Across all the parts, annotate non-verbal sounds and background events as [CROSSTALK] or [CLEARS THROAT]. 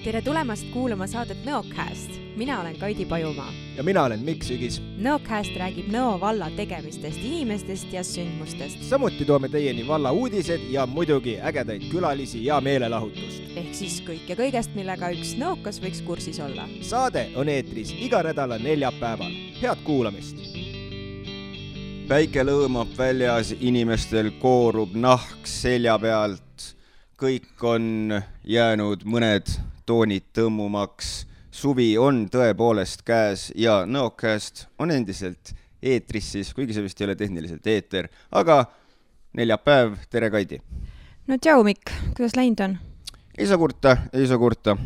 tere tulemast kuulama saadet Nõocast. mina olen Kaidi Pajumaa. ja mina olen Mikk Sügis. Nõocast räägib Nõo valla tegemistest, inimestest ja sündmustest. samuti toome teieni valla uudised ja muidugi ägedaid külalisi ja meelelahutust. ehk siis kõike kõigest, millega üks nõokas võiks kursis olla. saade on eetris iga nädala neljapäeval. head kuulamist. päike lõõmab väljas, inimestel koorub nahk selja pealt. kõik on jäänud mõned toonid tõmmumaks. suvi on tõepoolest käes ja Nõokast on endiselt eetris siis, kuigi see vist ei ole tehniliselt eeter, aga neljapäev, tere Kaidi! no tšau, Mikk, kuidas läinud on? ei saa kurta, ei saa kurta.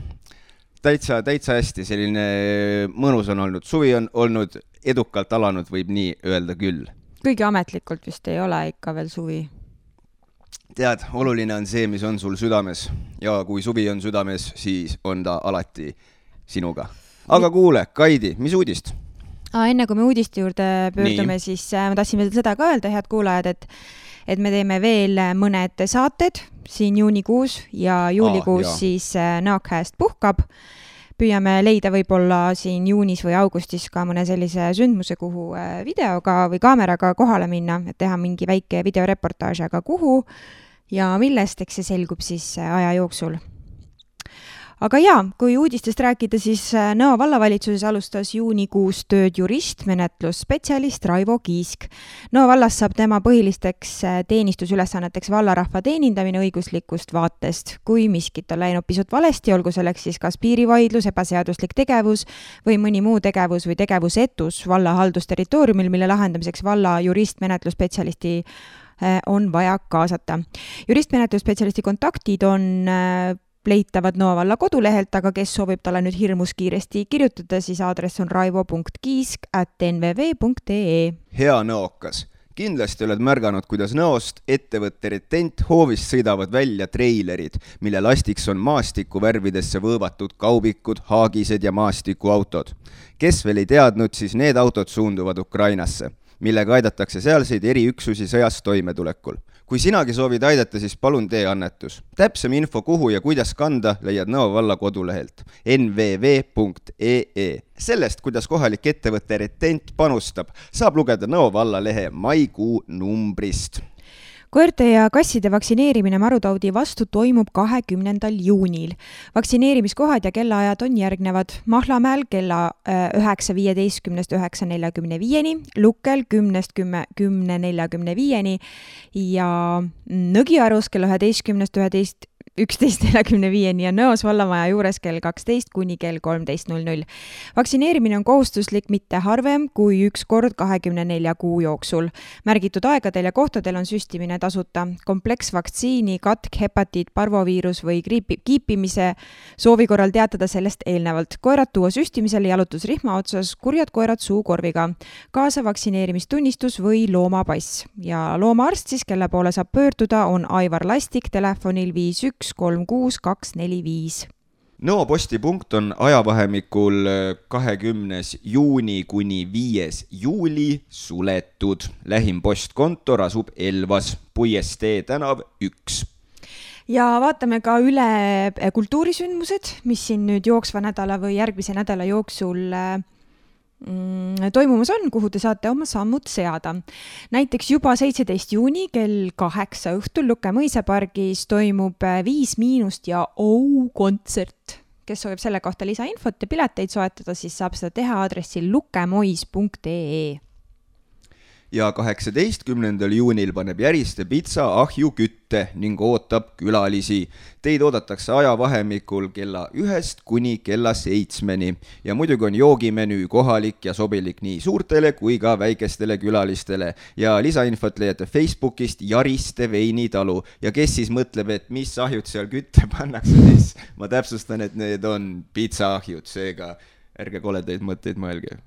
täitsa, täitsa hästi, selline mõnus on olnud, suvi on olnud edukalt alanud, võib nii öelda küll. kuigi ametlikult vist ei ole ikka veel suvi tead, oluline on see, mis on sul südames. Ja kui suvi on südames, siis on ta alati sinuga. aga kuule, Kaidi, mis uudist? enne kui me uudiste juurde pöördume, siis äh, ma tahtsin veel seda ka öelda, head kuulajad, et et me teeme veel mõned saated siin juunikuus ja juulikuus ah, siis äh, Nõokäest puhkab. Püüame leida võib-olla siin juunis või augustis ka mõne sellise sündmuse, kuhu äh, videoga või kaameraga kohale minna, et teha mingi väike videoreportaaž, aga kuhu ja millest, eks see selgub siis äh, aja jooksul aga jaa, kui uudistest rääkida, siis äh, Nõo vallavalitsuses alustas juunikuus tööd jurist, menetlusspetsialist Raivo Kiisk. Nõo vallas saab tema põhilisteks äh, teenistusülesanneteks vallarahva teenindamine õiguslikust vaatest. kui miskit on läinud pisut valesti, olgu selleks siis kas piirivaidlus, ebaseaduslik tegevus või mõni muu tegevus või tegevusetus valla haldusterritooriumil, mille lahendamiseks valla jurist, menetlusspetsialisti on vaja kaasata. juristmenetlusspetsialisti kontaktid on leitavad Nõo valla kodulehelt, aga kes soovib talle nüüd hirmus kiiresti kirjutada, siis aadress on raivo.kiisk at nvv.ee. hea nõokas, kindlasti oled märganud, kuidas Nõost ettevõtte Retent hoovist sõidavad välja treilerid, mille lastiks on maastikuvärvidesse võõvatud kaubikud, haagised ja maastikuautod. kes veel ei teadnud, siis need autod suunduvad Ukrainasse, millega aidatakse sealseid eriüksusi sõjas toimetulekul kui sinagi soovid aidata, siis palun tee annetus. täpsem info, kuhu ja kuidas kanda, leiad Nõo valla kodulehelt nvv.ee. sellest, kuidas kohalik ettevõte Retent panustab, saab lugeda Nõo valla lehe maikuu numbrist koerte ja kasside vaktsineerimine marutaudi vastu toimub kahekümnendal juunil. vaktsineerimiskohad ja kellaajad on järgnevad. Mahlamäel kella äh, üheksa viieteistkümnest üheksa neljakümne viieni, Lukkel kümnest kümme, kümne neljakümne viieni ja Nõgiarus kella üheteistkümnest üheteist üksteist neljakümne viieni ja Nõos vallamaja juures kell kaksteist kuni kell kolmteist null null. vaktsineerimine on kohustuslik mitte harvem kui üks kord kahekümne nelja kuu jooksul. märgitud aegadel ja kohtadel on süstimine tasuta. kompleksvaktsiini, katk, hepatiit, parvoviirus või griipi, kiipimise soovi korral teatada sellest eelnevalt. koerad tuua süstimisele jalutusrihma otsas, kurjad koerad suukorviga. kaasa vaktsineerimistunnistus või loomapass ja loomaarst siis, kelle poole saab pöörduda, on Aivar Lastik telefonil viis üks üks, kolm, kuus, kaks, neli, viis. Nõo postipunkt on ajavahemikul kahekümnes juuni kuni viies juuli suletud. lähim postkontor asub Elvas, Puiestee tänav üks ja vaatame ka üle kultuurisündmused, mis siin nüüd jooksva nädala või järgmise nädala jooksul äh, toimumas on, kuhu te saate oma sammud seada. näiteks juba seitseteist juuni kell kaheksa õhtul Luke mõisapargis toimub äh, Viis Miinust ja OU kontsert. kes soovib selle kohta lisainfot ja pileteid soetada, siis saab seda teha aadressil lukemois.ee ja kaheksateistkümnendal juunil paneb Järiste pitsa ahju kütte ning ootab külalisi. Teid oodatakse ajavahemikul kella ühest kuni kella seitsmeni. Ja muidugi on joogimenüü kohalik ja sobilik nii suurtele kui ka väikestele külalistele. Ja lisainfot leiate Facebookist Jariste veinitalu ja kes siis mõtleb, et mis ahjud seal kütte [LAUGHS] pannakse, siis ma täpsustan, et need on pitsaahjud, seega ärge koledaid mõtteid mõelge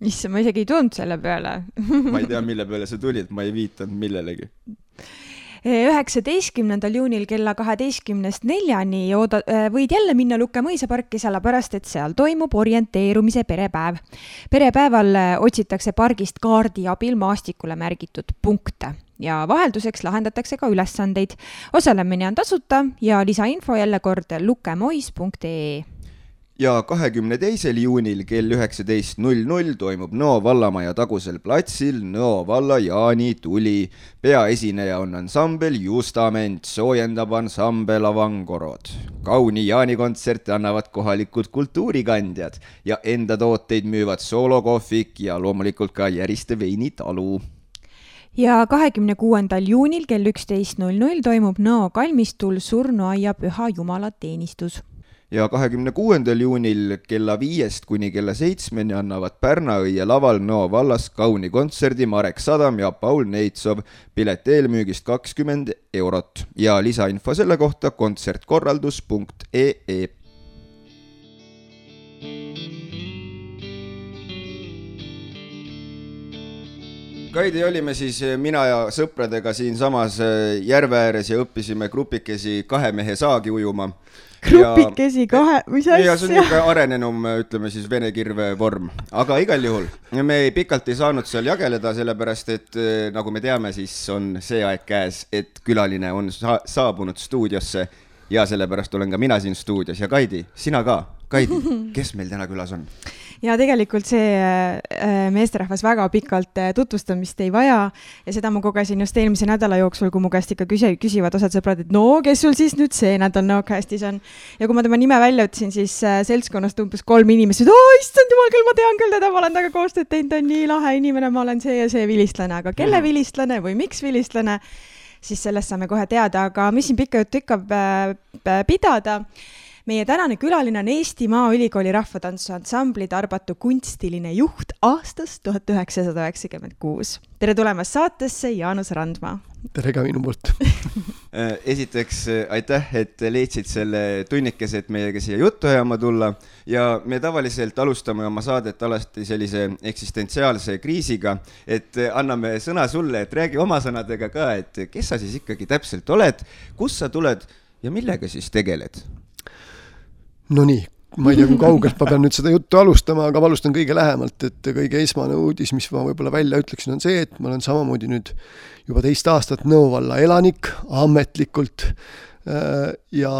issand, ma isegi ei tulnud selle peale [LAUGHS] ma ei tea, mille peale sa tulid, ma ei viitanud millelegi üheksateistkümnendal juunil kella kaheteistkümnest neljani ooda-, äh, võid jälle minna Lukke mõisaparki, sellepärast et seal toimub orienteerumise perepäev. perepäeval äh, otsitakse pargist kaardi abil maastikule märgitud punkte ja vahelduseks lahendatakse ka ülesandeid. osalemine on tasuta ja lisainfo jälle kord lukemois.ee ja kahekümne teisel juunil kell üheksateist null null toimub Nõo vallamaja tagusel platsil Nõo valla jaanituli. peaesineja on ansambel Justament, soojendab ansambel Avangorod. kauni jaanikontserti annavad kohalikud kultuurikandjad ja enda tooteid müüvad soolokohvik ja loomulikult ka Järiste veinitalu ja kahekümne kuuendal juunil kell üksteist null null toimub Nõo kalmistul surnuaia püha jumalateenistus ja kahekümne kuuendal juunil kella viiest kuni kella seitsmeni annavad Pärnaõie laval Nõo vallas kauni kontserdi Marek Sadam ja Paul Neitsov. pilet eelmüügist kakskümmend eurot ja lisainfo selle kohta kontsertkorraldus.ee Kaidi olime siis mina ja sõpradega siinsamas järve ääres ja õppisime grupikesi kahe mehe saagi ujuma grupikesi kahe, mis asja? ja see on niisugune arenenum, ütleme siis vene kirve vorm, aga igal juhul me ei, pikalt ei saanud seal jageleda, sellepärast et eh, nagu me teame, siis on see aeg käes, et külaline on sa saabunud stuudiosse ja sellepärast olen ka mina siin stuudios ja Kaidi, sina ka. Kaidi, [LAUGHS] kes meil täna külas on? Ja tegelikult see äh, meesterahvas väga pikalt äh, tutvustamist ei vaja ja seda ma kogesin just eelmise nädala jooksul, kui mu käest ikka küsi-, küsivad osad sõbrad, et no kes sul siis nüüd see nädal Nocastis on. ja kui ma tema nime välja ütlesin, siis äh, seltskonnast umbes kolm inimest ütlesid, oo issand jumal küll, ma tean küll teda, ma olen temaga koostööd teinud, ta on nii lahe inimene, ma olen see ja see vilistlane, aga kelle mm. vilistlane või miks vilistlane, siis sellest saame kohe teada, aga mis siin pikka juttu ikka pidada meie tänane külaline on Eesti Maaülikooli Rahvatantsuansambli Tarbatu kunstiline juht aastast tuhat üheksasada üheksakümmend kuus. tere tulemast saatesse, Jaanus Randma! tere ka minu poolt [LAUGHS] äh, esiteks äh, aitäh, et leidsid selle tunnikese, et meiega siia juttu ajama tulla ja me tavaliselt alustame oma saadet alati sellise eksistentsiaalse kriisiga, et äh, anname sõna sulle, et räägi oma sõnadega ka, et kes sa siis ikkagi täpselt oled, kust sa tuled ja millega siis tegeled Nonii, ma ei tea, kui kaugelt ma pean nüüd seda juttu alustama, aga ma alustan kõige lähemalt, et kõige esmane uudis, mis ma võib-olla välja ütleksin, on see, et ma olen samamoodi nüüd juba teist aastat Nõo valla elanik ametlikult. Äh, ja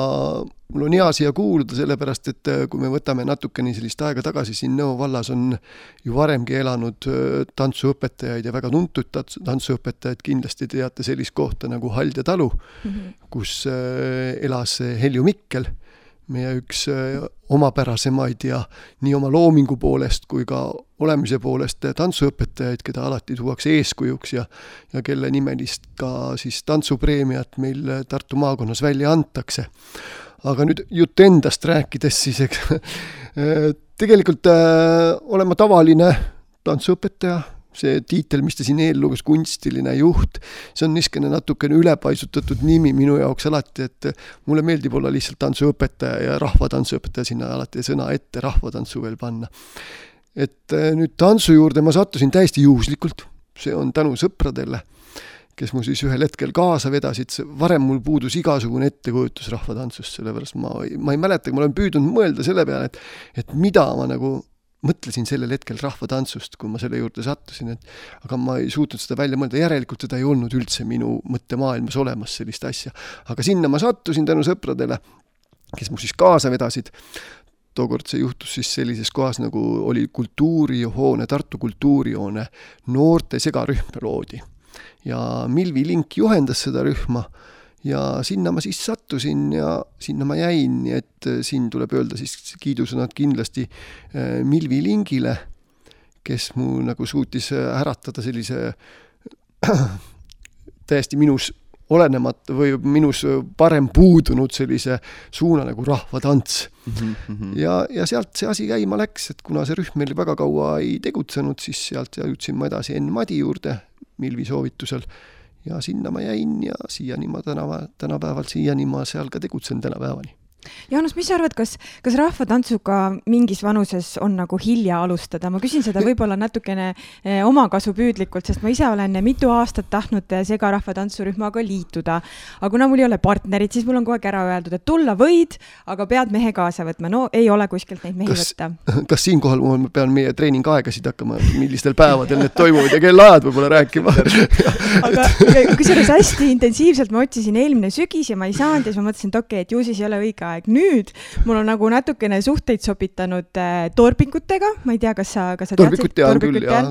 mul on hea siia kuuluda, sellepärast et äh, kui me võtame natukene sellist aega tagasi, siin Nõo vallas on ju varemgi elanud äh, tantsuõpetajaid ja väga tuntud tantsuõpetajaid, kindlasti teate sellist kohta nagu Haldja talu mm, -hmm. kus elas Helju Mikkel meie üks äh, omapärasemaid ja nii oma loomingu poolest kui ka olemise poolest tantsuõpetajaid, keda alati tuuakse eeskujuks ja ja kelle nimelist ka siis tantsupreemiat meil Tartu maakonnas välja antakse. aga nüüd jutt endast rääkides, siis eks äh, [LAUGHS] tegelikult äh, olen ma tavaline tantsuõpetaja see tiitel, mis ta siin eel luges, kunstiline juht, see on niisugune natukene ülepaisutatud nimi minu jaoks alati, et mulle meeldib olla lihtsalt tantsuõpetaja ja rahvatantsuõpetaja sinna alati sõna ette, rahvatantsu veel panna. et äh, nüüd tantsu juurde ma sattusin täiesti juhuslikult, see on tänu sõpradele, kes mu siis ühel hetkel kaasa vedasid, varem mul puudus igasugune ettekujutus rahvatantsust, sellepärast ma, ma ei mäletagi, ma olen püüdnud mõelda selle peale, et et mida ma nagu mõtlesin sellel hetkel rahvatantsust, kui ma selle juurde sattusin, et aga ma ei suutnud seda välja mõelda, järelikult seda ei olnud üldse minu mõttemaailmas olemas, sellist asja. aga sinna ma sattusin tänu sõpradele, kes mu siis kaasa vedasid, tookord see juhtus siis sellises kohas, nagu oli kultuurihoone, Tartu kultuurihoone noorte segarühm loodi. ja Milvi Link juhendas seda rühma ja sinna ma siis sattusin ja sinna ma jäin, nii et äh, siin tuleb öelda siis kiidusõnad kindlasti äh, Milvi Lingile, kes mu nagu suutis äh, äratada sellise [CLEARS THROAT] täiesti minus olenemata või minus parem puudunud sellise suuna nagu rahvatants mm. -hmm. ja, ja sealt see asi käima läks, et kuna see rühm meil väga kaua ei tegutsenud, siis sealt jõudsin ma edasi Enn Madi juurde Milvi soovitusel ja sinna ma jäin ja siiani ma tänava, tänapäeval, siiani ma seal ka tegutsen tänapäevani Jaanus, mis sa arvad, kas, kas rahvatantsuga mingis vanuses on nagu hilja alustada, ma küsin seda võib-olla natukene eh, omakasupüüdlikult, sest ma ise olen mitu aastat tahtnud eh, segarahvatantsurühmaga liituda. aga kuna mul ei ole partnerit, siis mul on kogu aeg ära öeldud, et tulla võid, aga pead mehe kaasa võtma, no ei ole kuskilt neid mehi kas, võtta. [LAUGHS] kas siinkohal ma pean meie treeningaegasid hakkama, millistel päevadel need toimuvad ja kellaajad võib-olla rääkima [LAUGHS] aga [LAUGHS] kusjuures hästi intensiivselt ma otsisin eelmine sügis ja ma ei saanud ja siis ma mõtlesin, et okei okay,, et ju siis ei ole õige aeg. Nüüd mul on nagu natukene suhteid sobitanud äh, torbikutega, ma ei tea, kas sa, kas sa Torbikut tean küll, jah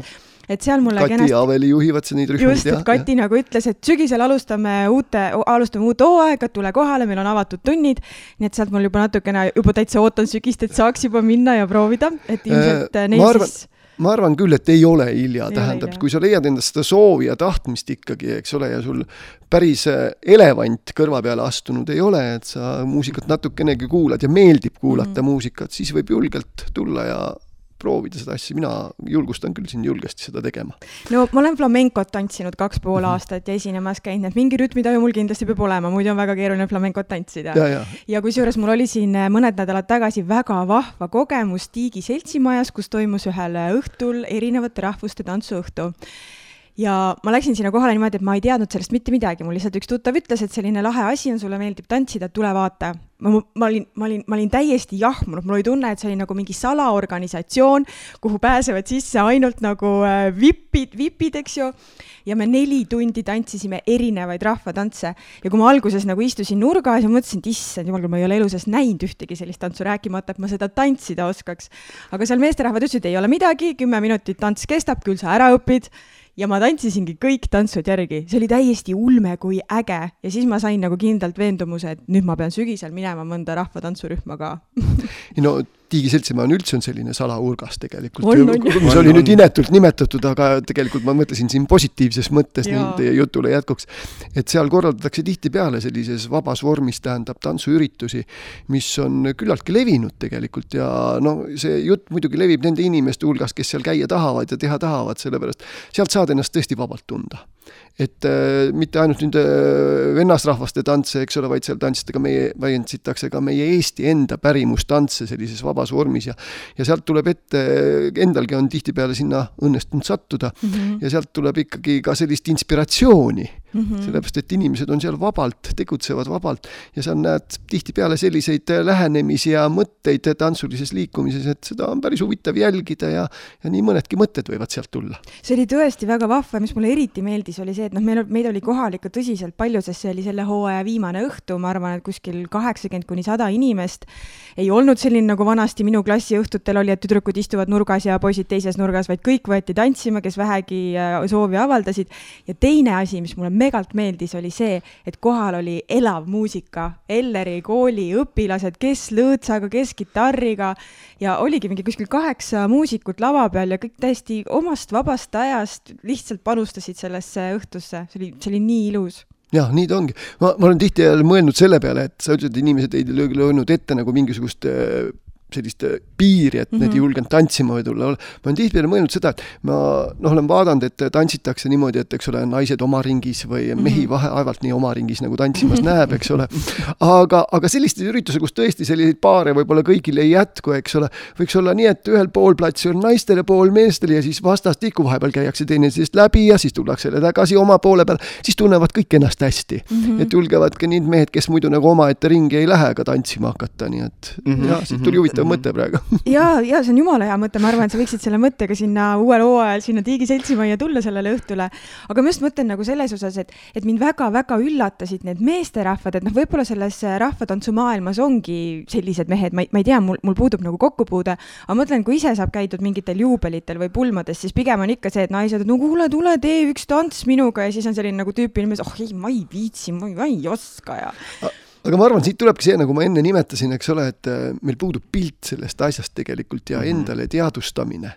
et seal mulle Kati kenasti... ja Aveli juhivad rühmasid, jah. just, et Kati nagu ütles, et sügisel alustame uute, alustame uut hooaega, tule kohale, meil on avatud tunnid. nii et sealt mul juba natukene, juba täitsa ootan sügist, et saaks juba minna ja proovida, et ilmselt äh, neil arvan... siis ma arvan küll, et ei ole hilja, tähendab, kui sa leiad endast seda soovi ja tahtmist ikkagi, eks ole, ja sul päris äh, elevant kõrva peale astunud ei ole, et sa muusikat natukenegi kuulad ja meeldib kuulata mm -hmm. muusikat, siis võib julgelt tulla ja proovida seda asja, mina julgustan küll sind julgesti seda tegema. no ma olen flamencot tantsinud kaks pool -hmm. aastat ja esinemas käinud, et mingi rütmitaju mul kindlasti peab olema, muidu on väga keeruline flamencot tantsida. ja, ja. ja kusjuures mul oli siin mõned nädalad tagasi väga vahva kogemus Tiigi seltsimajas, kus toimus ühel õhtul erinevate rahvuste tantsuõhtu ja ma läksin sinna kohale niimoodi, et ma ei teadnud sellest mitte midagi, mul lihtsalt üks tuttav ütles, et selline lahe asi on, sulle meeldib tantsida, tule vaata. Ma, ma olin, ma olin, ma olin täiesti jahmunud, mul oli tunne, et see oli nagu mingi salaorganisatsioon, kuhu pääsevad sisse ainult nagu äh, vipid, vipid, eks ju. ja me neli tundi tantsisime erinevaid rahvatantse ja kui ma alguses nagu istusin nurgas ja mõtlesin, et issand jumal, ma ei ole elu sees näinud ühtegi sellist tantsu, rääkimata, et ma seda tantsida oskaks. aga seal meesterahvad ütlesid, ei ole midagi, kümme minutit tants kestab, küll sa ära õpid ja ma tantsisingi kõik tantsud järgi, see oli täiesti ulme kui äge. Ja siis ma sain nagu kindlalt veendumuse, et nüüd ma pean sügisel minema mõnda rahvatantsurühma ka. [LAUGHS] No Tiigi seltsimaa on üldse on selline salaurgas tegelikult. mis oli nüüd inetult nimetatud, aga tegelikult ma mõtlesin siin positiivses mõttes nüüd teie jutule jätkuks. et seal korraldatakse tihtipeale sellises vabas vormis, tähendab tantsuüritusi, mis on küllaltki levinud tegelikult. Ja no see jutt muidugi levib nende inimeste hulgas, kes seal käia tahavad ja teha tahavad, sellepärast sealt saad ennast tõesti vabalt tunda et äh, mitte ainult nende äh, vennasrahvaste tantse, eks ole, vaid seal tantsite ka meie, tantsitakse ka meie Eesti enda pärimustantse sellises vabas vormis ja ja sealt tuleb ette, endalgi on tihtipeale sinna õnnestunud sattuda mm -hmm. ja sealt tuleb ikkagi ka sellist inspiratsiooni mm. -hmm. sellepärast, et inimesed on seal vabalt, tegutsevad vabalt ja sa näed tihtipeale selliseid lähenemisi ja mõtteid tantsulises liikumises, et seda on päris huvitav jälgida ja, ja nii mõnedki mõtted võivad sealt tulla. see oli tõesti väga vahva, mis mulle eriti meeldis, oli see, et noh, meil, meid oli kohal ikka tõsiselt palju, sest see oli selle hooaja viimane õhtu, ma arvan, et kuskil kaheksakümmend kuni sada inimest. ei olnud selline, nagu vanasti minu klassi õhtutel oli, et tüdrukud istuvad nurgas ja poisid teises nurgas, vaid kõik võeti tantsima, kes vähegi äh, soovi avaldasid. ja teine asi, mis mulle megalt meeldis, oli see, et kohal oli elav muusika, Elleri kooli õpilased, kes lõõtsaga, kes kitarriga. Ja oligi mingi kuskil kaheksa muusikut lava peal ja kõik täiesti omast vabast ajast lihtsalt panustasid sellesse õhtusse, see oli, see oli nii ilus. Jah, nii ta ongi. ma, ma olen tihti mõelnud selle peale, et sa ütled, et inimesed ei löönud ette nagu mingisugust sellist äh, piiri, et mm -hmm. need ei mhm. julgenud tantsima või tulla. ma olen tihtipeale mõelnud seda, et ma noh, olen vaadanud, et tantsitakse niimoodi, et eks ole, naised oma ringis või mhm. mehi vaheaevalt nii oma ringis nagu tantsimas näeb, eks ole. aga, aga sellistes üritusel, kus tõesti selliseid paare võib-olla kõigil ei jätku, eks ole, võiks olla nii, et ühel pool platsi on naistele, pool meestele ja siis vastastikku vahepeal käiakse teineteisest läbi ja siis tullakse jälle tagasi oma poole peale, siis tunnevad kõik ennast hästi mm. -hmm. et julgevad ka need mehed, kes muidu nagu omaette ringi ei lähe ka tantsima hakata, nii et mm -hmm. ja siit tuli huvitav huvitav mõte praegu. [LAUGHS] Ja, ja see on jumala hea mõte, ma arvan, et sa võiksid selle mõttega sinna uuel hooajal sinna Tiigi seltsimajja tulla sellele õhtule. aga ma just mõtlen nagu selles osas, et, et mind väga-väga üllatasid need meesterahvad, et noh, võib-olla selles rahvatantsumaailmas ongi sellised mehed, ma ei, ma ei tea, mul, mul puudub nagu kokkupuude, aga mõtlen, kui ise saab käidud mingitel juubelitel või pulmades, siis pigem on ikka see, et naised, et no kuule, tule tee üks tants minuga. Ja siis on selline nagu tüüpiline mees, oh ei, ma ei viitsi, ma ei, ma ei oska. Ja aga ma arvan, siit tulebki see, nagu ma enne nimetasin, eks ole, et äh, meil puudub pilt sellest asjast tegelikult ja mm -hmm. endale teadvustamine.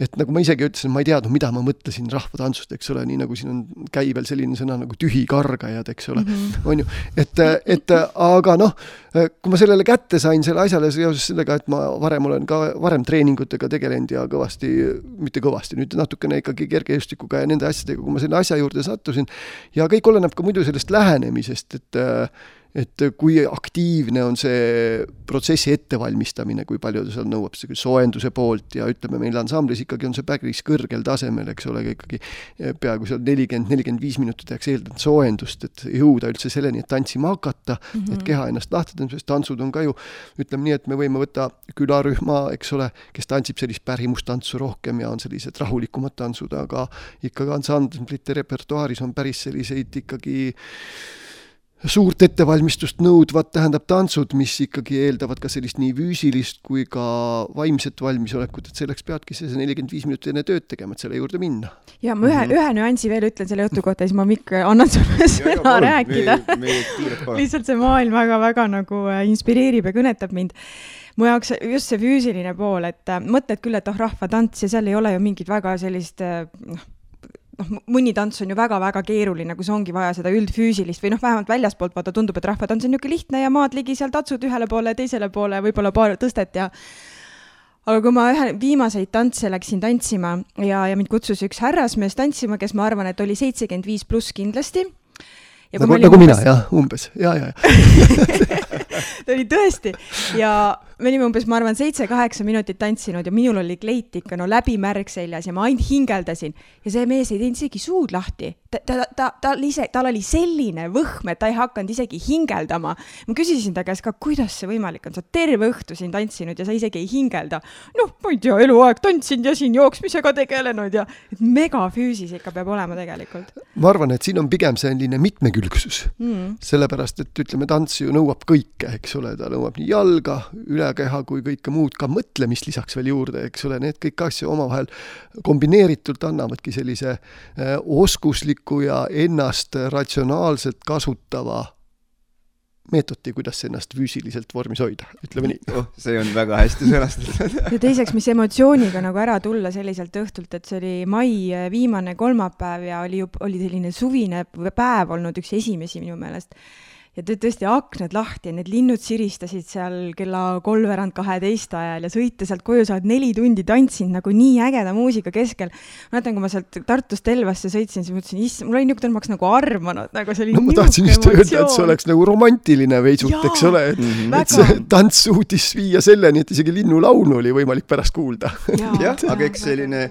et nagu ma isegi ütlesin, ma ei teadnud, mida ma mõtlesin rahvatantsust, eks ole, nii nagu siin on käibel selline sõna nagu tühikargajad, eks ole mm, -hmm. on ju, et, et aga noh, kui ma sellele kätte sain, selle asjale seoses sellega, et ma varem olen ka varem treeningutega tegelenud ja kõvasti, mitte kõvasti, nüüd natukene ikkagi kergejõustikuga ja nende asjadega, kui ma selle asja juurde sattusin ja kõik oleneb ka muidu sellest lähenemisest, et et kui aktiivne on see protsessi ettevalmistamine, kui palju ta seal nõuab seda soojenduse poolt ja ütleme, meil ansamblis ikkagi on see päris kõrgel tasemel, eks ole, ikkagi peaaegu seal nelikümmend, nelikümmend viis minutit tehakse eeldavalt soojendust, et jõuda üldse selleni, et tantsima hakata mm, -hmm. et mhm. keha ennast tõmbab, sest tantsud on ka ju ütleme nii, et me võime võtta külarühma, eks ole, kes tantsib sellist pärimustantsu rohkem ja on sellised rahulikumad tantsud, aga ikkagi ansamblite repertuaaris on päris selliseid ikkagi suurt ettevalmistust nõudvad, tähendab tantsud, mis ikkagi eeldavad ka sellist nii füüsilist kui ka vaimset valmisolekut, et selleks peadki see nelikümmend viis minutit enne tööd tegema, et selle juurde minna. ja ma ühe mm, -hmm. ühe nüansi veel ütlen selle jutu kohta, siis ma, Mikk, annan sulle sõna rääkida. lihtsalt see maailm väga-väga nagu äh, inspireerib ja kõnetab mind mu jaoks just see füüsiline pool, et äh, mõtled küll, et oh, rahvatants ja seal ei ole ju mingit väga sellist äh, noh, noh, mõni tants on ju väga-väga keeruline, kus ongi vaja seda üldfüüsilist või noh, vähemalt väljaspoolt vaata tundub, et rahvatants on niisugune lihtne ja maad ligi seal tatsud ühele poole teisele poole, võib-olla paar tõstet ja aga kui ma ühe viimaseid tantse läksin tantsima ja, ja mind kutsus üks härrasmees tantsima, kes ma arvan, et oli seitsekümmend viis pluss kindlasti. Nagu, nagu umbes... mina jah, umbes. [LAUGHS] Ja, ja, ja. [LAUGHS] Ta oli tõesti. Ja me olime umbes, ma arvan, seitse-kaheksa minutit tantsinud ja minul oli kleit ikka no läbi märg seljas ja ma ainult hingeldasin ja see mees ei teinud isegi suud lahti. ta, ta, ta, ta oli ise, tal oli selline võhm, et ta ei hakanud isegi hingeldama. ma küsisin ta käest ka, kuidas see võimalik on, sa terve õhtu siin tantsinud ja sa isegi ei hingelda. noh, ma ei tea, eluaeg tantsinud ja siin jooksmisega tegelenud ja et megafüüsis ikka peab olema tegelikult. ma arvan, et siin on pigem selline mitmekülgsus mm.. sellepärast, et ütleme, tants ju nõuab kõike, eks ole, ta nõuab nii jalga, üle ülakeha kui kõike muud, ka mõtlemist lisaks veel juurde, eks ole, need kõik asju omavahel kombineeritult annavadki sellise äh, oskusliku ja ennast ratsionaalselt kasutava meetodi, kuidas ennast füüsiliselt vormis hoida, ütleme nii. Oh,. see on väga hästi sõnastatud. Ja teiseks, mis emotsiooniga nagu ära tulla selliselt õhtult, et see oli mai äh, viimane kolmapäev ja oli oli selline suvine päev olnud, üks esimesi minu meelest ja tõesti aknad lahti ja need linnud siristasid seal kella kolmveerand kaheteist ajal ja sõita sealt koju, sa oled neli tundi tantsinud nagu nii ägeda muusika keskel. mäletan, kui ma sealt Tartust Elvasse sõitsin, siis mõtlesin, issand, mul oli niisugune, et ma oleks nagu armanud, nagu see oli no ma tahtsin just öelda, et see oleks nagu romantiline veisut, eks ole, et, mm -hmm. et see tants suutis viia selleni, et isegi linnulaulu oli võimalik pärast kuulda. jah, aga eks selline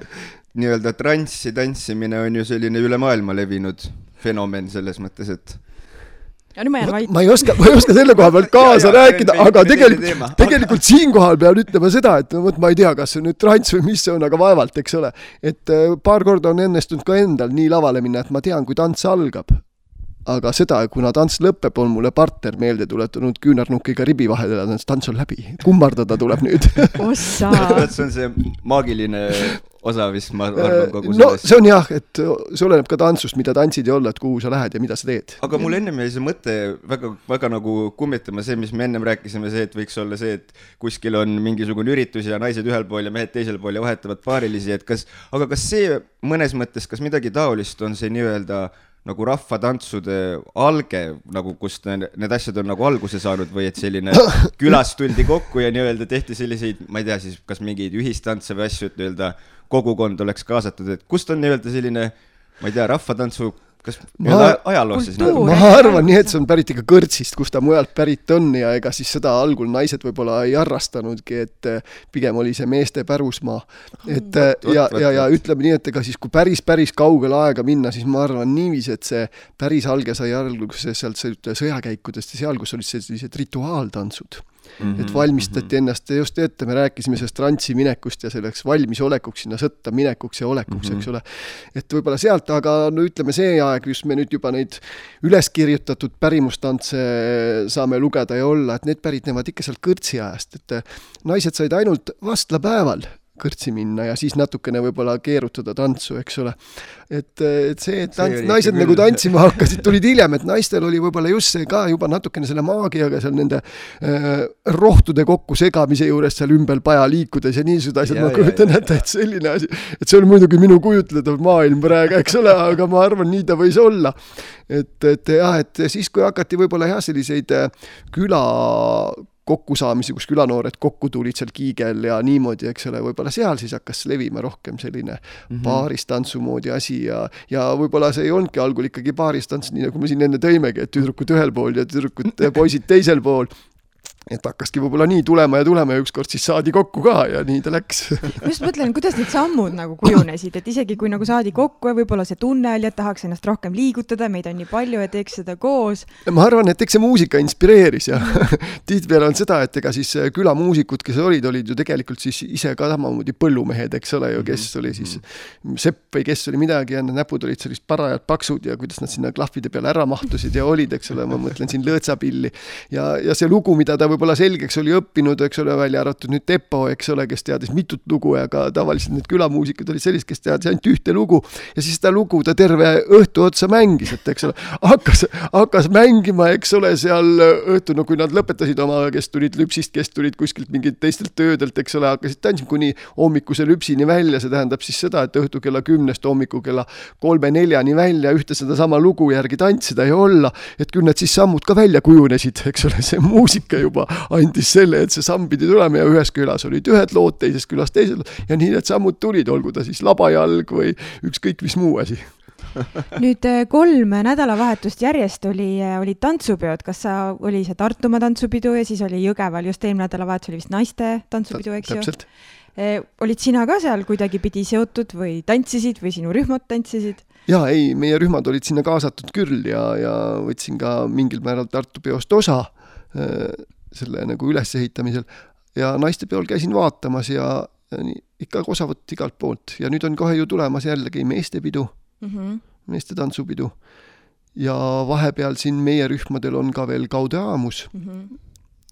nii-öelda transsi tantsimine on ju selline üle maailma levinud fenomen selles mõttes, et ja nüüd ma jään vait. ma ei oska, ma ei oska selle koha pealt kaasa ja, rääkida, aga tegelikult, tegelikult siinkohal pean ütlema seda, et vot ma ei tea, kas see on nüüd trants või mis see on, aga vaevalt, eks ole. et äh, paar korda on õnnestunud ka endal nii lavale minna, et ma tean, kui tants algab aga seda, kuna tants lõpeb, on mulle partner meelde tuletanud küünarnukiga ribi vahele elada, tants on läbi, kummardada tuleb nüüd [LAUGHS] ossa see on see maagiline osa vist, ma arvan, kogu sellest. no see on jah, et see oleneb ka tantsust, mida tantsid ja olla, et kuhu sa lähed ja mida sa teed. aga mul ennem jäi see mõte väga, väga nagu kummitama, see, mis me ennem rääkisime, see, et võiks olla see, et kuskil on mingisugune üritus ja naised ühel pool ja mehed teisel pool ja vahetavad paarilisi, et kas, aga kas see mõnes mõttes, kas midagi taolist on see nii-öelda nagu rahvatantsude alge nagu, kust need, need asjad on nagu alguse saanud või et selline [LAUGHS] külas tuldi kokku ja nii-öelda tehti selliseid, ma ei tea siis, kas mingeid ühistantse või asju, et nii-öelda kogukond oleks kaasatud, et kust on nii-öelda selline, ma ei tea, rahvatantsu kas ma, ajaloos siis nagu? ma arvan nii, et see on pärit ikka kõrtsist, kust ta mujalt pärit on ja ega siis seda algul naised võib-olla ei harrastanudki, et eh, pigem oli see meeste pärusmaa. et eh, võt, ja, ja, ja ütleme nii, et ega siis, kui päris, päris kaugele aega minna, siis ma arvan niiviisi, et see päris alge sai alguse sealt sõjakäikudest ja seal, kus olid sellised rituaaltantsud Mm -hmm, et valmistati mm -hmm. ennast just ette, me rääkisime sellest rantsi minekust ja selleks valmisolekuks sinna sõtta minekuks ja olekuks mm, -hmm. eks ole. et võib-olla sealt, aga no ütleme, see aeg, just me nüüd juba neid üles kirjutatud pärimustantse saame lugeda ja olla, et need pärinevad ikka sealt kõrtsi ajast, et naised said ainult vastlapäeval kõrtsi minna ja siis natukene võib-olla keerutada tantsu, eks ole. et, et see, et tants, naised nagu tantsima hakkasid, tulid hiljem, et naistel oli võib-olla just see ka juba natukene selle maagiaga seal nende äh, rohtude kokkusegamise juures seal ümber paja liikudes ja niisugused asjad, ma kujutan ette, et selline asi, et see on muidugi minu kujutletav maailm praegu, eks ole, aga ma arvan, nii ta võis olla. et, et jah, et siis, kui hakati võib-olla jah, selliseid äh, küla kokkusaamisi, kus külanoored kokku tulid seal Kiigel ja niimoodi, eks ole, võib-olla seal siis hakkas levima rohkem selline mm -hmm. baaristantsu moodi asi ja, ja võib-olla see ei olnudki algul ikkagi baaristants, nii nagu me siin enne tõimegi, et tüdrukud ühel pool ja tüdrukud, [LAUGHS] poisid teisel pool et hakkaski võib-olla nii tulema ja tulema ja ükskord siis saadi kokku ka ja nii ta läks. ma just mõtlen, kuidas need sammud nagu kujunesid, et isegi kui nagu saadi kokku ja võib-olla see tunne oli, et tahaks ennast rohkem liigutada, meid on nii palju ja teeks seda koos. ma arvan, et eks see muusika inspireeris ja [LAUGHS] tihtipeale on seda, et ega siis külamuusikud, kes olid, olid ju tegelikult siis ise ka samamoodi põllumehed, eks ole ju, kes oli siis sepp või kes oli midagi ja need näpud olid sellised parajalt paksud ja kuidas nad sinna klahvide peale ära mahtusid ja olid, eks ole, ma mõtlen siin lõõtsapilli ja, ja see lugu, mida ta võib-olla selgeks oli õppinud, eks ole, välja arvatud nüüd Teppo, eks ole, kes teadis mitut lugu, aga tavaliselt need külamuusikud olid sellised, kes teadis ainult ühte lugu. Ja siis seda lugu ta terve õhtu otsa mängis, et eks ole, hakkas, hakkas mängima, eks ole, seal õhtul, no kui nad lõpetasid oma, kes tulid lüpsist, kes tulid kuskilt mingit teistelt töödelt, eks ole, hakkasid tantsima kuni hommikuse lüpsini välja, see tähendab siis seda, et õhtu kella kümnest hommiku kella kolme-neljani välja ühte sedasama lugu järgi tantsida ja olla, et küll need siis sammud ka välja kujunesid, eks ole, see muusika juba juba andis selle, et see samm pidi tulema ja ühes külas olid ühed lood, teises külas teised ja nii need sammud tulid, olgu ta siis labajalg või ükskõik mis muu asi. [LAUGHS] Nüüd äh, kolm nädalavahetust järjest oli, äh, olid tantsupeod, kas sa, oli see Tartumaa tantsupidu ja siis oli Jõgeval just eelmine nädalavahetus oli vist naiste tantsupidu, eks ju? Äh, olid sina ka seal kuidagipidi seotud või tantsisid või sinu rühmad tantsisid? jaa, ei, meie rühmad olid sinna kaasatud küll ja, ja võtsin ka mingil määral Tartu peost osa selle nagu ülesehitamisel. Ja naistepeol käisin vaatamas ja, ja nii, ikka osavõtt igalt poolt. Ja nüüd on kohe ju tulemas jällegi meestepidu mm, -hmm. meeste tantsupidu. ja vahepeal siin meie rühmadel on ka veel Gaudeamus mm, -hmm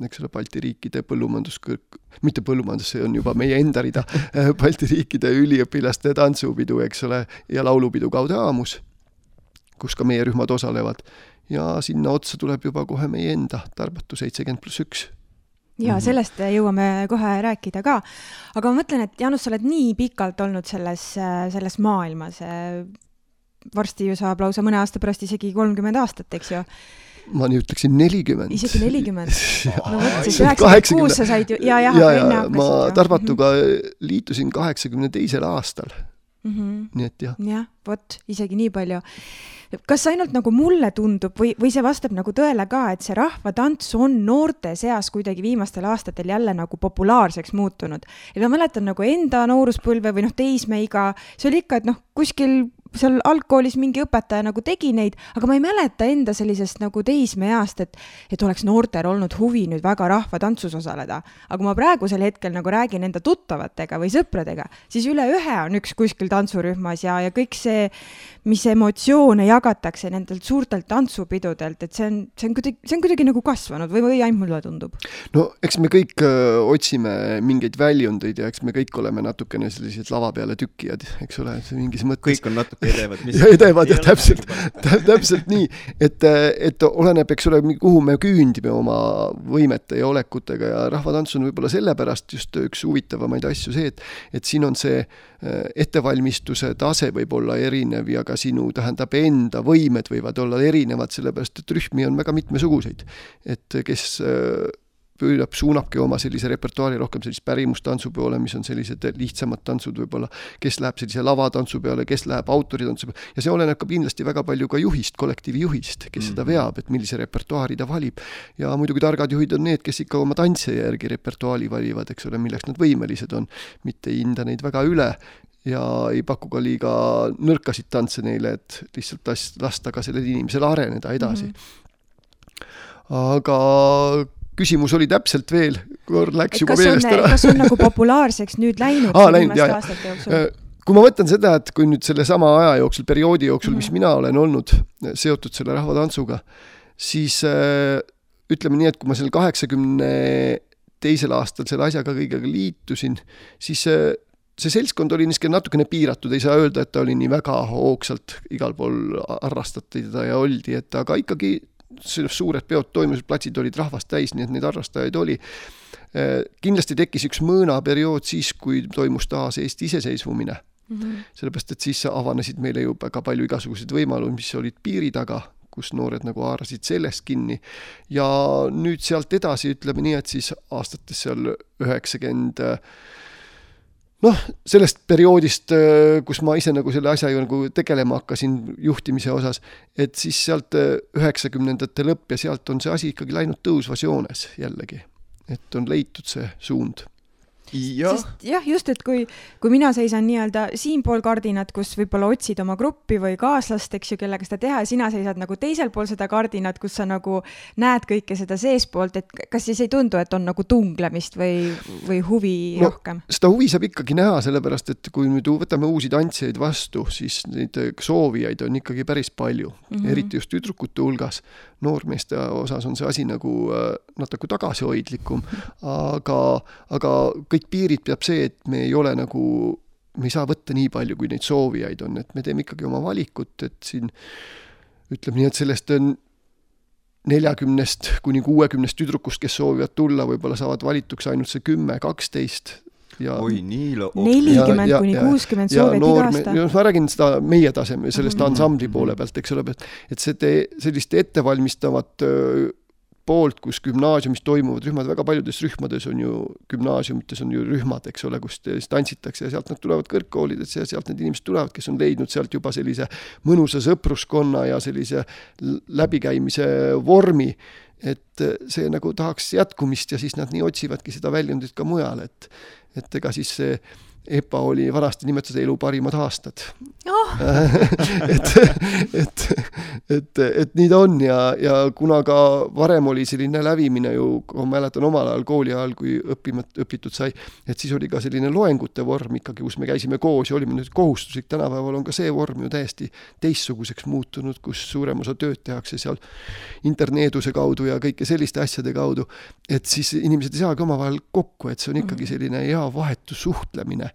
eks ole, Balti riikide põllumajanduskõrg, mitte põllumajandus, see on juba meie enda rida [LAUGHS] Balti riikide üliõpilaste tantsupidu, eks ole, ja laulupidu Gaudeamus, kus ka meie rühmad osalevad ja sinna otsa tuleb juba kohe meie enda Tarbatu seitsekümmend pluss üks ja mhm. sellest jõuame kohe rääkida ka. aga ma mõtlen, et Jaanus, sa oled nii pikalt olnud selles, selles maailmas. varsti ju saab lausa mõne aasta pärast isegi kolmkümmend aastat, eks ju ma nii ütleksin nelikümmend. isegi nelikümmend? [LAUGHS] no vot, siis üheksakümmend kuus sa said ju, ja, jah ja, ja, ma Tarbatuga mm -hmm. liitusin kaheksakümne teisel aastal mm. -hmm. nii et jah. jah, vot, isegi nii palju kas ainult nagu mulle tundub või, või see vastab nagu tõele ka, et see rahvatants on noorte seas kuidagi viimastel aastatel jälle nagu populaarseks muutunud? et ma mäletan nagu enda nooruspõlve või noh, teismeiga, see oli ikka, et noh, kuskil seal algkoolis mingi õpetaja nagu tegi neid, aga ma ei mäleta enda sellisest nagu teismeeast, et, et oleks noortel olnud huvi nüüd väga rahvatantsus osaleda. aga kui ma praegusel hetkel nagu räägin enda tuttavatega või sõpradega, siis üle ühe on üks kuskil tantsurühmas ja, ja kõik see, mis emotsioone jagatakse nendelt suurtelt tantsupidudelt, et see on, see on kuidagi, see on kuidagi nagu kasvanud või, või ainult mulle tundub? no eks me kõik öö, otsime mingeid väljundeid ja eks me kõik oleme natukene sellised lava peale tükkijad, eks ole, mingis mõttes. kõik on natuke edevad. ja edevad jah, täpselt, täpselt nii, et, et oleneb, eks ole, kuhu me küündime oma võimete ja olekutega ja rahvatants on võib-olla sellepärast just üks huvitavamaid asju see, et, et siin on see äh, ettevalmistuse tase võib olla erinev ja ka sinu, tähendab, enda võimed võivad olla erinevad, sellepärast et rühmi on väga mitmesuguseid. et kes äh, püüab, suunabki oma sellise repertuaari rohkem sellist pärimustantsu poole, mis on sellised lihtsamad tantsud võib-olla, kes läheb sellise lavatantsu peale, kes läheb autoritantsu peale ja see oleneb ka kindlasti väga palju ka juhist, kollektiivi juhist, kes mm -hmm. seda mhm. veab, et millise repertuaari ta valib. ja muidugi targad juhid on need, kes ikka oma tantsija järgi repertuaali valivad, eks ole, milleks nad võimelised on, mitte ei hinda neid väga üle ja ei paku ka liiga nõrkasid tantse neile, et lihtsalt lasta ka sellel inimesel areneda edasi mm. -hmm. aga küsimus oli täpselt veel, kord läks et juba meelest ära. kas on nagu populaarseks nüüd läinud [LAUGHS] Aa, läinud, jah, aastate jooksul? Äh, kui ma mõtlen seda, et kui nüüd sellesama aja jooksul, perioodi jooksul mm, -hmm. mis mhm. mina olen olnud äh, seotud selle rahvatantsuga, siis äh, ütleme nii, et kui ma seal kaheksakümne teisel aastal selle asjaga kõigega liitusin, siis see, see seltskond oli niisugune natukene piiratud, ei saa öelda, et ta oli nii väga hoogsalt igal pool harrastati teda ja oldi, et aga ikkagi suured peod toimusid, platsid olid rahvast täis, nii et neid harrastajaid oli. Äh, kindlasti tekkis üks mõõnaperiood siis, kui toimus taas Eesti iseseisvumine mm. -hmm. sellepärast, et siis avanesid meile ju väga palju igasuguseid võimalusi, mis olid piiri taga, kus noored nagu haarasid sellest kinni. ja nüüd sealt edasi, ütleme nii, et siis aastates seal üheksakümmend 90 noh, sellest perioodist, äh, kus ma ise nagu selle asjaga nagu tegelema hakkasin juhtimise osas, et siis sealt äh, üheksakümnendate lõpp ja sealt on see asi ikkagi läinud tõusvas joones jällegi. et on leitud see suund jah, jah, just, et kui, kui mina seisan nii-öelda siinpool kardinat, kus võib-olla otsid oma gruppi või kaaslast, eks ju, kellega seda teha, ja sina seisad nagu teisel pool seda kardinat, kus sa nagu näed kõike seda seestpoolt, et kas siis ei tundu, et on nagu tunglemist või, või huvi no, rohkem? seda huvi saab ikkagi näha, sellepärast et kui nüüd võtame uusi tantsijaid vastu, siis neid soovijaid on ikkagi päris palju mm, -hmm. eriti just tüdrukute hulgas. Noormeeste osas on see asi nagu äh, natuke tagasihoidlikum, aga, aga kõik piirid peab see, et me ei ole nagu, me ei saa võtta nii palju, kui neid soovijaid on, et me teeme ikkagi oma valikut, et siin ütleme nii, et sellest on neljakümnest kuni kuuekümnest tüdrukust, kes soovivad tulla, võib-olla saavad valituks ainult see kümme, kaksteist oi nii lo-. nelikümmend kuni kuuskümmend soovijat iga aasta. ma räägin seda meie tasemel, sellest mm -hmm. ansambli poole pealt, eks ole, et see te, sellist ettevalmistavat poolt, kus gümnaasiumis toimuvad rühmad, väga paljudes rühmades on ju, gümnaasiumites on ju rühmad, eks ole, kus siis tantsitakse ja sealt nad tulevad kõrgkoolidesse ja sealt need inimesed tulevad, kes on leidnud sealt juba sellise mõnusa sõpruskonna ja sellise läbikäimise vormi, et see nagu tahaks jätkumist ja siis nad nii otsivadki seda väljundit ka mujal, et et ega siis see EPA oli vanasti nimetatud elu parimad aastad oh. [LAUGHS] et, et, et, et nii ta on ja, ja kuna ka varem oli selline lävimine ju, ma mäletan omal ajal kooli ajal, kui õppima, õpitud sai, et siis oli ka selline loengute vorm ikkagi, kus me käisime koos ja olime nüüd kohustuslik, tänapäeval on ka see vorm ju täiesti teistsuguseks muutunud, kus suurem osa tööd tehakse seal interneeduse kaudu ja kõike selliste asjade kaudu, et siis inimesed ei saagi omavahel kokku, et see on ikkagi mhm. selline hea vahetu suhtlemine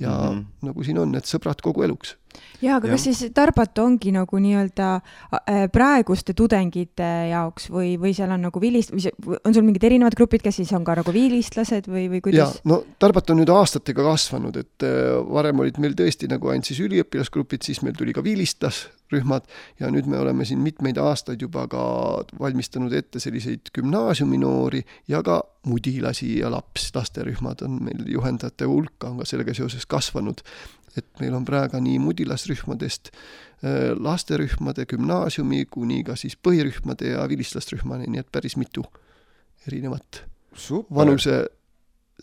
ja mm -hmm. nagu siin on, et sõbrad kogu eluks. jaa, aga ja. kas siis Tarbat ongi nagu nii-öelda äh, praeguste tudengite jaoks või, või seal on nagu vilist-, on sul mingid erinevad grupid, kes siis on ka nagu vilistlased või, või kuidas? jaa, no Tarbat on nüüd aastatega kasvanud, et äh, varem olid meil tõesti nagu ainult siis üliõpilasgrupid, siis meil tuli ka vilistlasrühmad ja nüüd me oleme siin mitmeid aastaid juba ka valmistanud ette selliseid gümnaasiuminoori ja ka mudilasi ja laps, lasterühmad on meil juhendajate hulka on ka sellega seoses kasvanud. et meil on praegu nii mudilasrühmadest äh, lasterühmade, gümnaasiumi kuni ka siis põhirühmade ja vilistlasrühmani, nii et päris mitu erinevat Super. vanuse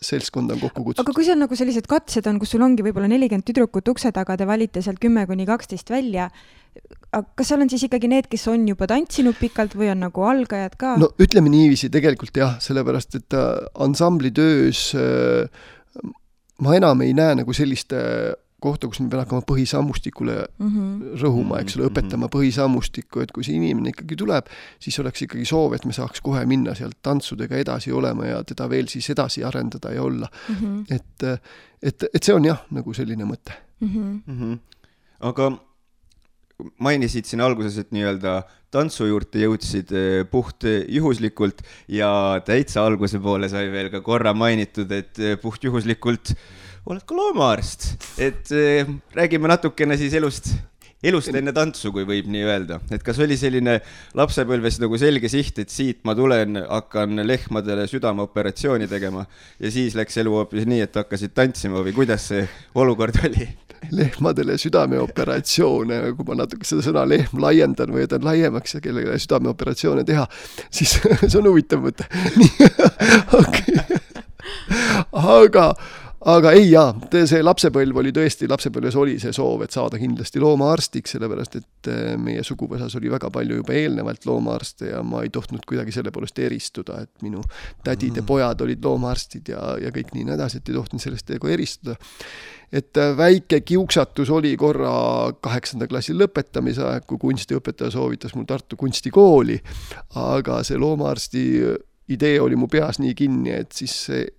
seltskond on kokku kutsutud. aga kui seal nagu sellised katsed on, kus sul ongi võib-olla nelikümmend tüdrukut ukse taga, te valite sealt kümme kuni kaksteist välja, kas seal on siis ikkagi need, kes on juba tantsinud pikalt või on nagu algajad ka? no ütleme niiviisi, tegelikult jah, sellepärast et äh, ansambli töös äh, ma enam ei näe nagu sellist kohta, kus ma pean hakkama põhisammustikule mm -hmm. rõhuma, eks ole, mhm. õpetama põhisammustikku, et kui see inimene ikkagi tuleb, siis oleks ikkagi soov, et me saaks kohe minna sealt tantsudega edasi olema ja teda veel siis edasi arendada ja olla mm. -hmm. et, et, et see on jah, nagu selline mõte mm. -hmm. Mm -hmm. aga mainisid siin alguses, et nii-öelda tantsu juurde jõudsid eh, puht juhuslikult ja täitsa alguse poole sai veel ka korra mainitud, et eh, puht juhuslikult oled ka loomaarst, et räägime natukene siis elust, elust enne tantsu, kui võib nii öelda, et kas oli selline lapsepõlves nagu selge siht, et siit ma tulen, hakkan lehmadele südameoperatsiooni tegema ja siis läks elu hoopis nii, et hakkasid tantsima või kuidas see olukord oli? lehmadele südameoperatsioone, kui ma natuke seda sõna lehm laiendan või jätan laiemaks ja kellele südameoperatsioone teha, siis [LAUGHS] see on huvitav mõte. [LAUGHS] [LAUGHS] okei. aga aga ei jaa, see lapsepõlv oli tõesti, lapsepõlves oli see soov, et saada kindlasti loomaarstiks, sellepärast et eh, meie suguvõsas oli väga palju juba eelnevalt loomaarste ja ma ei tohtinud kuidagi selle poolest eristuda, et minu tädide mm. pojad olid loomaarstid ja, ja kõik nii edasi, et ei tohtinud sellest nagu eristuda. et eh, väike kiuksatus oli korra kaheksanda klassi lõpetamise aeg, kui kunstiõpetaja soovitas mul Tartu kunstikooli, aga see loomaarsti idee oli mu peas nii kinni, et siis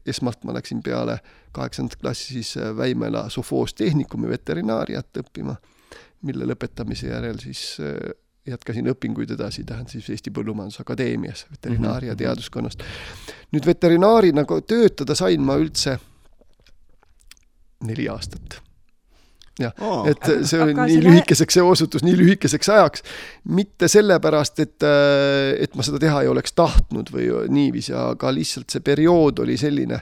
esmalt ma läksin peale kaheksandat klassi siis äh, Väimela sofoostehnikumi veterinaariat õppima, mille lõpetamise järel siis äh, jätkasin õpinguid edasi, tähendab siis Eesti Põllumajandusakadeemias veterinaaria mm -hmm. teaduskonnast. nüüd veterinaarina nagu töötada sain ma üldse neli aastat jah oh., et see oli nii selle... lühikeseks, see osutus nii lühikeseks ajaks, mitte sellepärast, et, äh, et ma seda teha ei oleks tahtnud või niiviisi, aga lihtsalt see periood oli selline,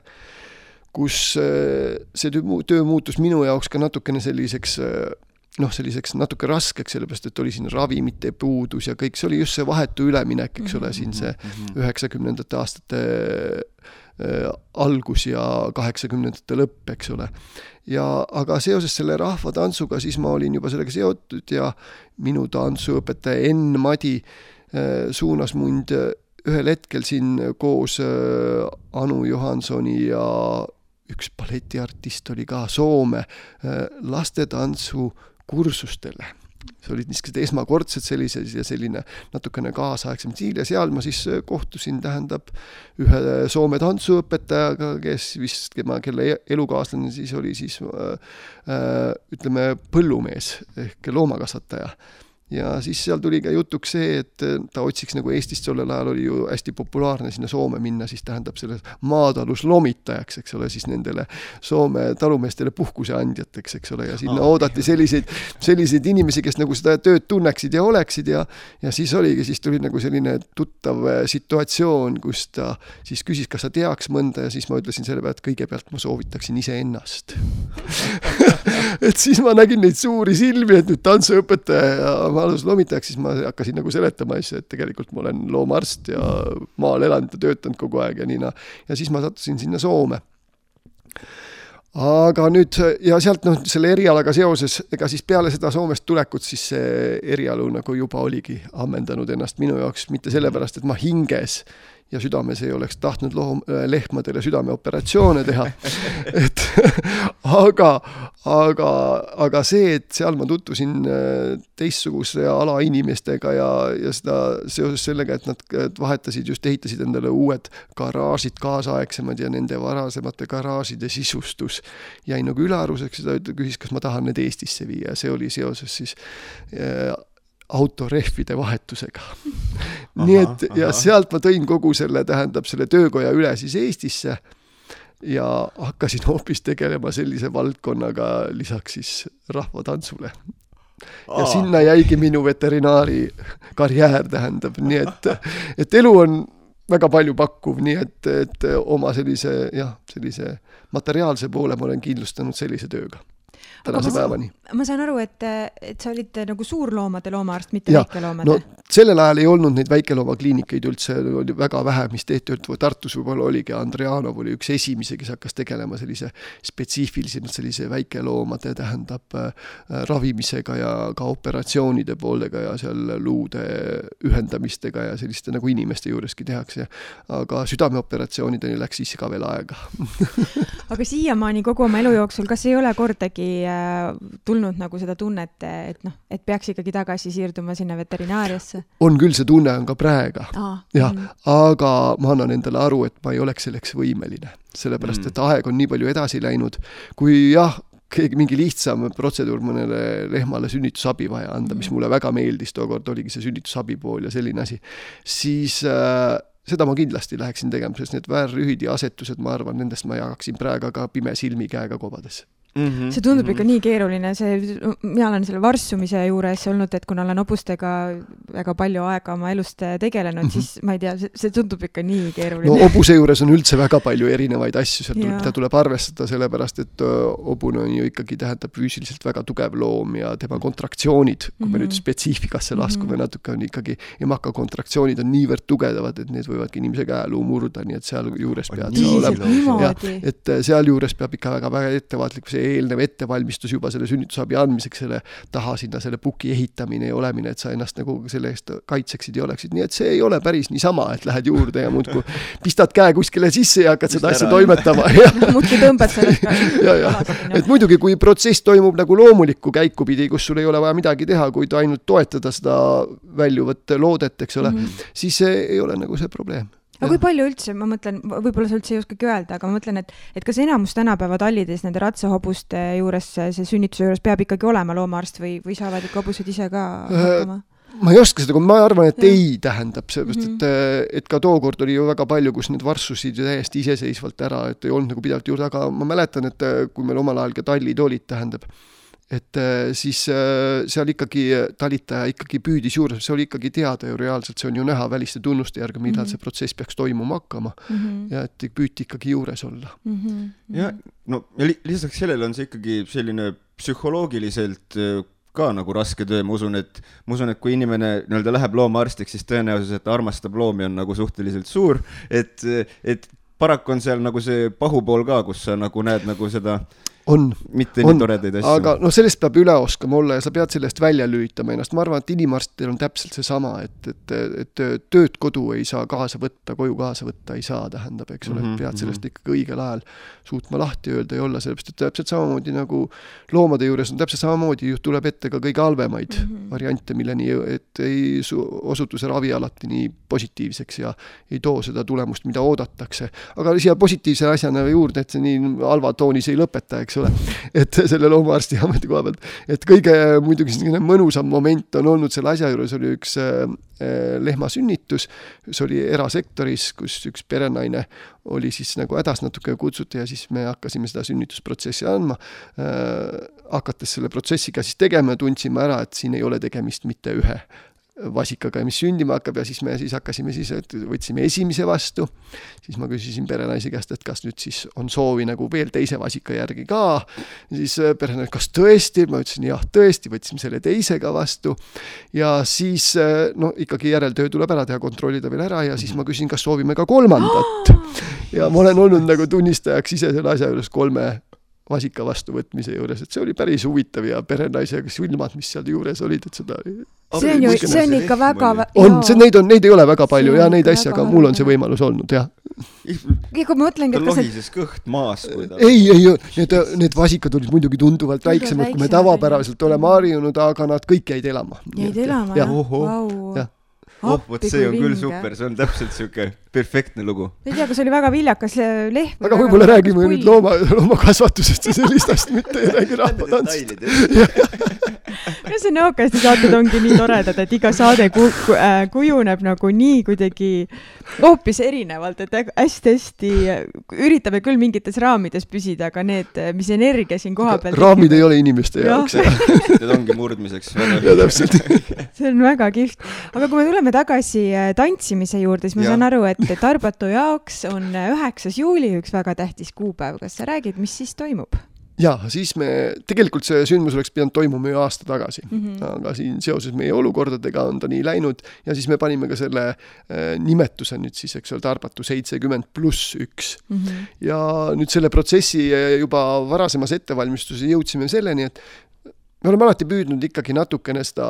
kus äh, see töö muutus minu jaoks ka natukene selliseks äh, noh, selliseks natuke raskeks, sellepärast et oli siin ravimite puudus ja kõik, see oli just see vahetu üleminek, eks ole, siin see mhm, mhm, mhm. üheksakümnendate aastate algus ja kaheksakümnendate lõpp, eks ole. ja aga seoses selle rahvatantsuga, siis ma olin juba sellega seotud ja minu tantsuõpetaja Enn Madi suunas mind ühel hetkel siin koos Anu Johansoni ja üks balletiartist oli ka Soome lastetantsu kursustele. See olid niisugused esmakordsed sellised ja selline natukene kaasaegsem stiil ja seal ma siis äh, kohtusin, tähendab, ühe Soome tantsuõpetajaga, kes vist, tema, kelle e-, elukaaslane siis oli siis äh, äh, ütleme, põllumees ehk loomakasvataja ja siis seal tuli ka jutuks see, et ta otsiks nagu Eestis tollel ajal oli ju hästi populaarne sinna Soome minna, siis tähendab selles maataluslomitajaks, eks ole, siis nendele Soome talumeestele puhkuse andjateks, eks ole, ja sinna oh, oodati selliseid, selliseid inimesi, kes nagu seda tööd tunneksid ja oleksid ja ja siis oligi, siis tuli nagu selline tuttav äh, situatsioon, kus ta siis küsis, kas sa teaks mõnda ja siis ma ütlesin selle peale, et kõigepealt ma soovitaksin iseennast [LAUGHS] [LAUGHS] et siis ma nägin neid suuri silmi, et nüüd tantsuõpetaja ja ma alustasin loomitajaks, siis ma hakkasin nagu seletama asja, et tegelikult ma olen loomaarst ja maal elanud ja töötanud kogu aeg ja nii noh. ja siis ma sattusin sinna Soome aga nüüd ja sealt noh, selle erialaga seoses, ega siis peale seda Soomest tulekut, siis see erialu nagu juba oligi ammendanud ennast minu jaoks, mitte sellepärast, et ma hinges ja südames ei oleks tahtnud loom-, äh, lehmadele südameoperatsioone teha. [LAUGHS] Et [LAUGHS] aga, aga, aga see, et seal ma tutvusin äh, teistsuguse ala inimestega ja, ja seda seoses sellega, et nad vahetasid just, ehitasid endale uued garaažid, kaasaegsemad ja nende varasemate garaažide sisustus jäi nagu ülearuseks. Ja ta küsis, kas ma tahan need Eestisse viia. Ja see oli seoses siis äh, autorehvide vahetusega. [LAUGHS] nii et ja aha. sealt ma tõin kogu selle, tähendab selle töökoja üle siis Eestisse ja hakkasin hoopis tegelema sellise valdkonnaga lisaks siis rahvatantsule. ja Aa. sinna jäigi minu veterinaari karjäär, tähendab, nii et, [LAUGHS] et elu on väga palju pakkuv, nii et, et oma sellise jah, sellise materiaalse poole ma olen kindlustanud sellise tööga tänase päevani. ma saan aru, et, et sa olid nagu suurloomade loomaarst, mitte väikeloomade no,? sellel ajal ei olnud neid väikeloomakliinikeid üldse, oli väga vähe, mis tehti, Tartus võib-olla oligi, Andrianov oli üks esimesi, kes hakkas tegelema sellise spetsiifilisemalt sellise väikeloomade, tähendab äh, ravimisega ja ka operatsioonide poolega ja seal luude ühendamistega ja selliste nagu inimeste juureski tehakse. aga südameoperatsioonideni läks siis ka veel aega [LAUGHS] aga siiamaani kogu oma elu jooksul, kas ei ole kordagi äh, tulnud nagu seda tunnet, et noh, et peaks ikkagi tagasi siirduma sinna veterinaariasse? on küll, see tunne on ka praegu ah,. jah mm., aga ma annan endale aru, et ma ei oleks selleks võimeline, sellepärast mm. et aeg on nii palju edasi läinud, kui jah, keegi mingi lihtsam protseduur mõnele lehmale sünnitusabi vaja anda, mis mm. mulle väga meeldis, tookord oligi see sünnitusabi pool ja selline asi, siis äh, seda ma kindlasti läheksin tegema, sest need väärrühid ja asetused, ma arvan, nendest ma jagaksin praegu ka pime silmi käega kobades Mm -hmm, see tundub mm -hmm. ikka nii keeruline, see, mina olen selle varssumise juures olnud, et kuna olen hobustega väga palju aega oma elust tegelenud mm, -hmm. siis ma ei tea, see tundub ikka nii keeruline. no hobuse juures on üldse väga palju erinevaid asju, seal tuleb, mida tuleb arvestada, sellepärast et hobune on ju ikkagi, tähendab füüsiliselt väga tugev loom ja tema kontraktsioonid, kui mm -hmm. me nüüd mhm. spetsiifikasse laskume mm -hmm. natuke, on ikkagi, emaka kontraktsioonid on niivõrd tugevad, et need võivadki inimese käeluu murda, nii et sealjuures pead sa olema, jah, et sealjuures peab ikka väga-väga ettevaatlik see eelnev ettevalmistus juba selle sünnitusabi andmiseks, selle taha sinna selle puki ehitamine ja olemine, et sa ennast nagu selle eest kaitseksid ja oleksid, nii et see ei ole päris niisama, et lähed juurde ja muudkui pistad käe kuskile sisse ja hakkad seda asja toimetama. [LAUGHS] muudkui tõmbad sellest [LAUGHS] ja, ja, et muidugi, kui protsess toimub nagu loomulikku käiku pidi, kus sul ei ole vaja midagi teha, kuid ainult toetada seda väljuvat loodet, eks ole mm, -hmm. siis ei ole nagu see probleem aga kui palju üldse, ma mõtlen, võib-olla sa üldse ei oskagi öelda, aga ma mõtlen, et, et kas enamus tänapäeva tallides nende ratsahobuste juures, see sünnituse juures peab ikkagi olema loomaarst või, või saavad ikka hobused ise ka hakkama? ma ei oska seda, ma arvan, et ja. ei tähendab, sellepärast mm -hmm. et, äh, et ka tookord oli ju väga palju, kus need varssusid ju täiesti iseseisvalt ära, et ei olnud nagu pidevalt juurde, aga ma mäletan, et äh, kui meil omal ajal ka tallid olid, tähendab et äh, siis äh, seal ikkagi talitaja ikkagi püüdis juures, see oli ikkagi teada ju reaalselt, see on ju näha väliste tunnuste järgi, millal mm -hmm. see protsess peaks toimuma hakkama mm. -hmm. ja et püüti ikkagi juures olla mm. -hmm. ja no ja li lisaks sellele on see ikkagi selline psühholoogiliselt äh, ka nagu raske töö, ma usun, et, ma usun, et kui inimene nii-öelda läheb loomaarstiks, siis tõenäosus, et ta armastab loomi, on nagu suhteliselt suur, et, et paraku on seal nagu see pahupool ka, kus sa nagu näed nagu seda on. mitte on, nii toredaid asju. aga noh, sellest peab üle oskama olla ja sa pead sellest välja lülitama ennast, ma arvan, et inimarstidel on täpselt seesama, et, et, et tööd kodu ei saa kaasa võtta, koju kaasa võtta ei saa, tähendab, eks ole, et mhm, pead sellest mhm. ikkagi õigel ajal suutma lahti öelda ja olla, sellepärast et täpselt samamoodi nagu loomade juures on täpselt samamoodi, tuleb ette ka kõige halvemaid mm -hmm. variante, milleni, et ei osutu see ravi alati nii positiivseks ja ei too seda tulemust, mida oodatakse. aga siia positiivse asjana juurde, et see nii halva toonis ei lõpeta, eks eks ole. et selle loomaarsti ameti koha pealt, et kõige muidugi selline mõnusam moment on olnud selle asja juures oli üks äh, lehma sünnitus, see oli erasektoris, kus üks perenaine oli siis nagu hädas natuke kutsuti ja siis me hakkasime seda sünnitusprotsessi andma äh,. hakates selle protsessiga siis tegema, tundsime ära, et siin ei ole tegemist mitte ühe vasikaga, mis sündima hakkab ja siis me siis hakkasime siis, et võtsime esimese vastu, siis ma küsisin perenaise käest, et kas nüüd siis on soovi nagu veel teise vasika järgi ka, siis äh, perenaine, kas tõesti, ma ütlesin jah, tõesti, võtsime selle teise ka vastu. Ja siis äh, no ikkagi järeltöö tuleb ära teha, kontrollida veel ära ja siis ma küsin, kas soovime ka kolmandat. ja ma olen olnud nagu tunnistajaks ise selle asja juures kolme vasika vastuvõtmise juures, et see oli päris huvitav ja perenaisega silmad, mis seal juures olid, et seda see on ju, see on ikka väga on, see, neid on, neid ei ole väga palju ja neid asju, aga mul on see võimalus olnud, jah. ja kui ma mõtlengi, et kas lohises kõht maas, ei, ei, need, need vasikad olid muidugi tunduvalt väiksemad, kui me tavapäraselt oleme harjunud, aga nad kõik jäid elama. jäid elama, jah? oh, vot see on küll super, see on täpselt siuke perfektne lugu. ei tea, kas oli väga viljakas lehm. aga võib-olla räägime nüüd looma, [LAUGHS] loomakasvatusest ja [LAUGHS] sellist asja, mitte ei räägi rahvatantsust. [LAUGHS] no see Nõokasti saated ongi nii toredad, et iga saade ku, ku, äh, kujuneb nagu nii kuidagi hoopis erinevalt, et hästi-hästi üritame küll mingites raamides püsida, aga need, mis energia siin kohapeal raamid ei ole inimeste jaoks. Need ongi murdmiseks. ja täpselt. see on väga kihvt. aga kui me tuleme tagasi äh, tantsimise juurde, siis ma ja. saan aru, et Tarbatu jaoks on üheksas juuli üks väga tähtis kuupäev. kas sa räägid, mis siis toimub? jaa, siis me, tegelikult see sündmus oleks pidanud toimuma ju aasta tagasi mm, -hmm. aga siin seoses meie olukordadega on ta nii läinud ja siis me panime ka selle äh, nimetuse nüüd siis, eks ole, Tarbatu seitsekümmend pluss üks mm. -hmm. ja nüüd selle protsessi äh, juba varasemas ettevalmistuses jõudsime selleni, et me oleme alati püüdnud ikkagi natukene seda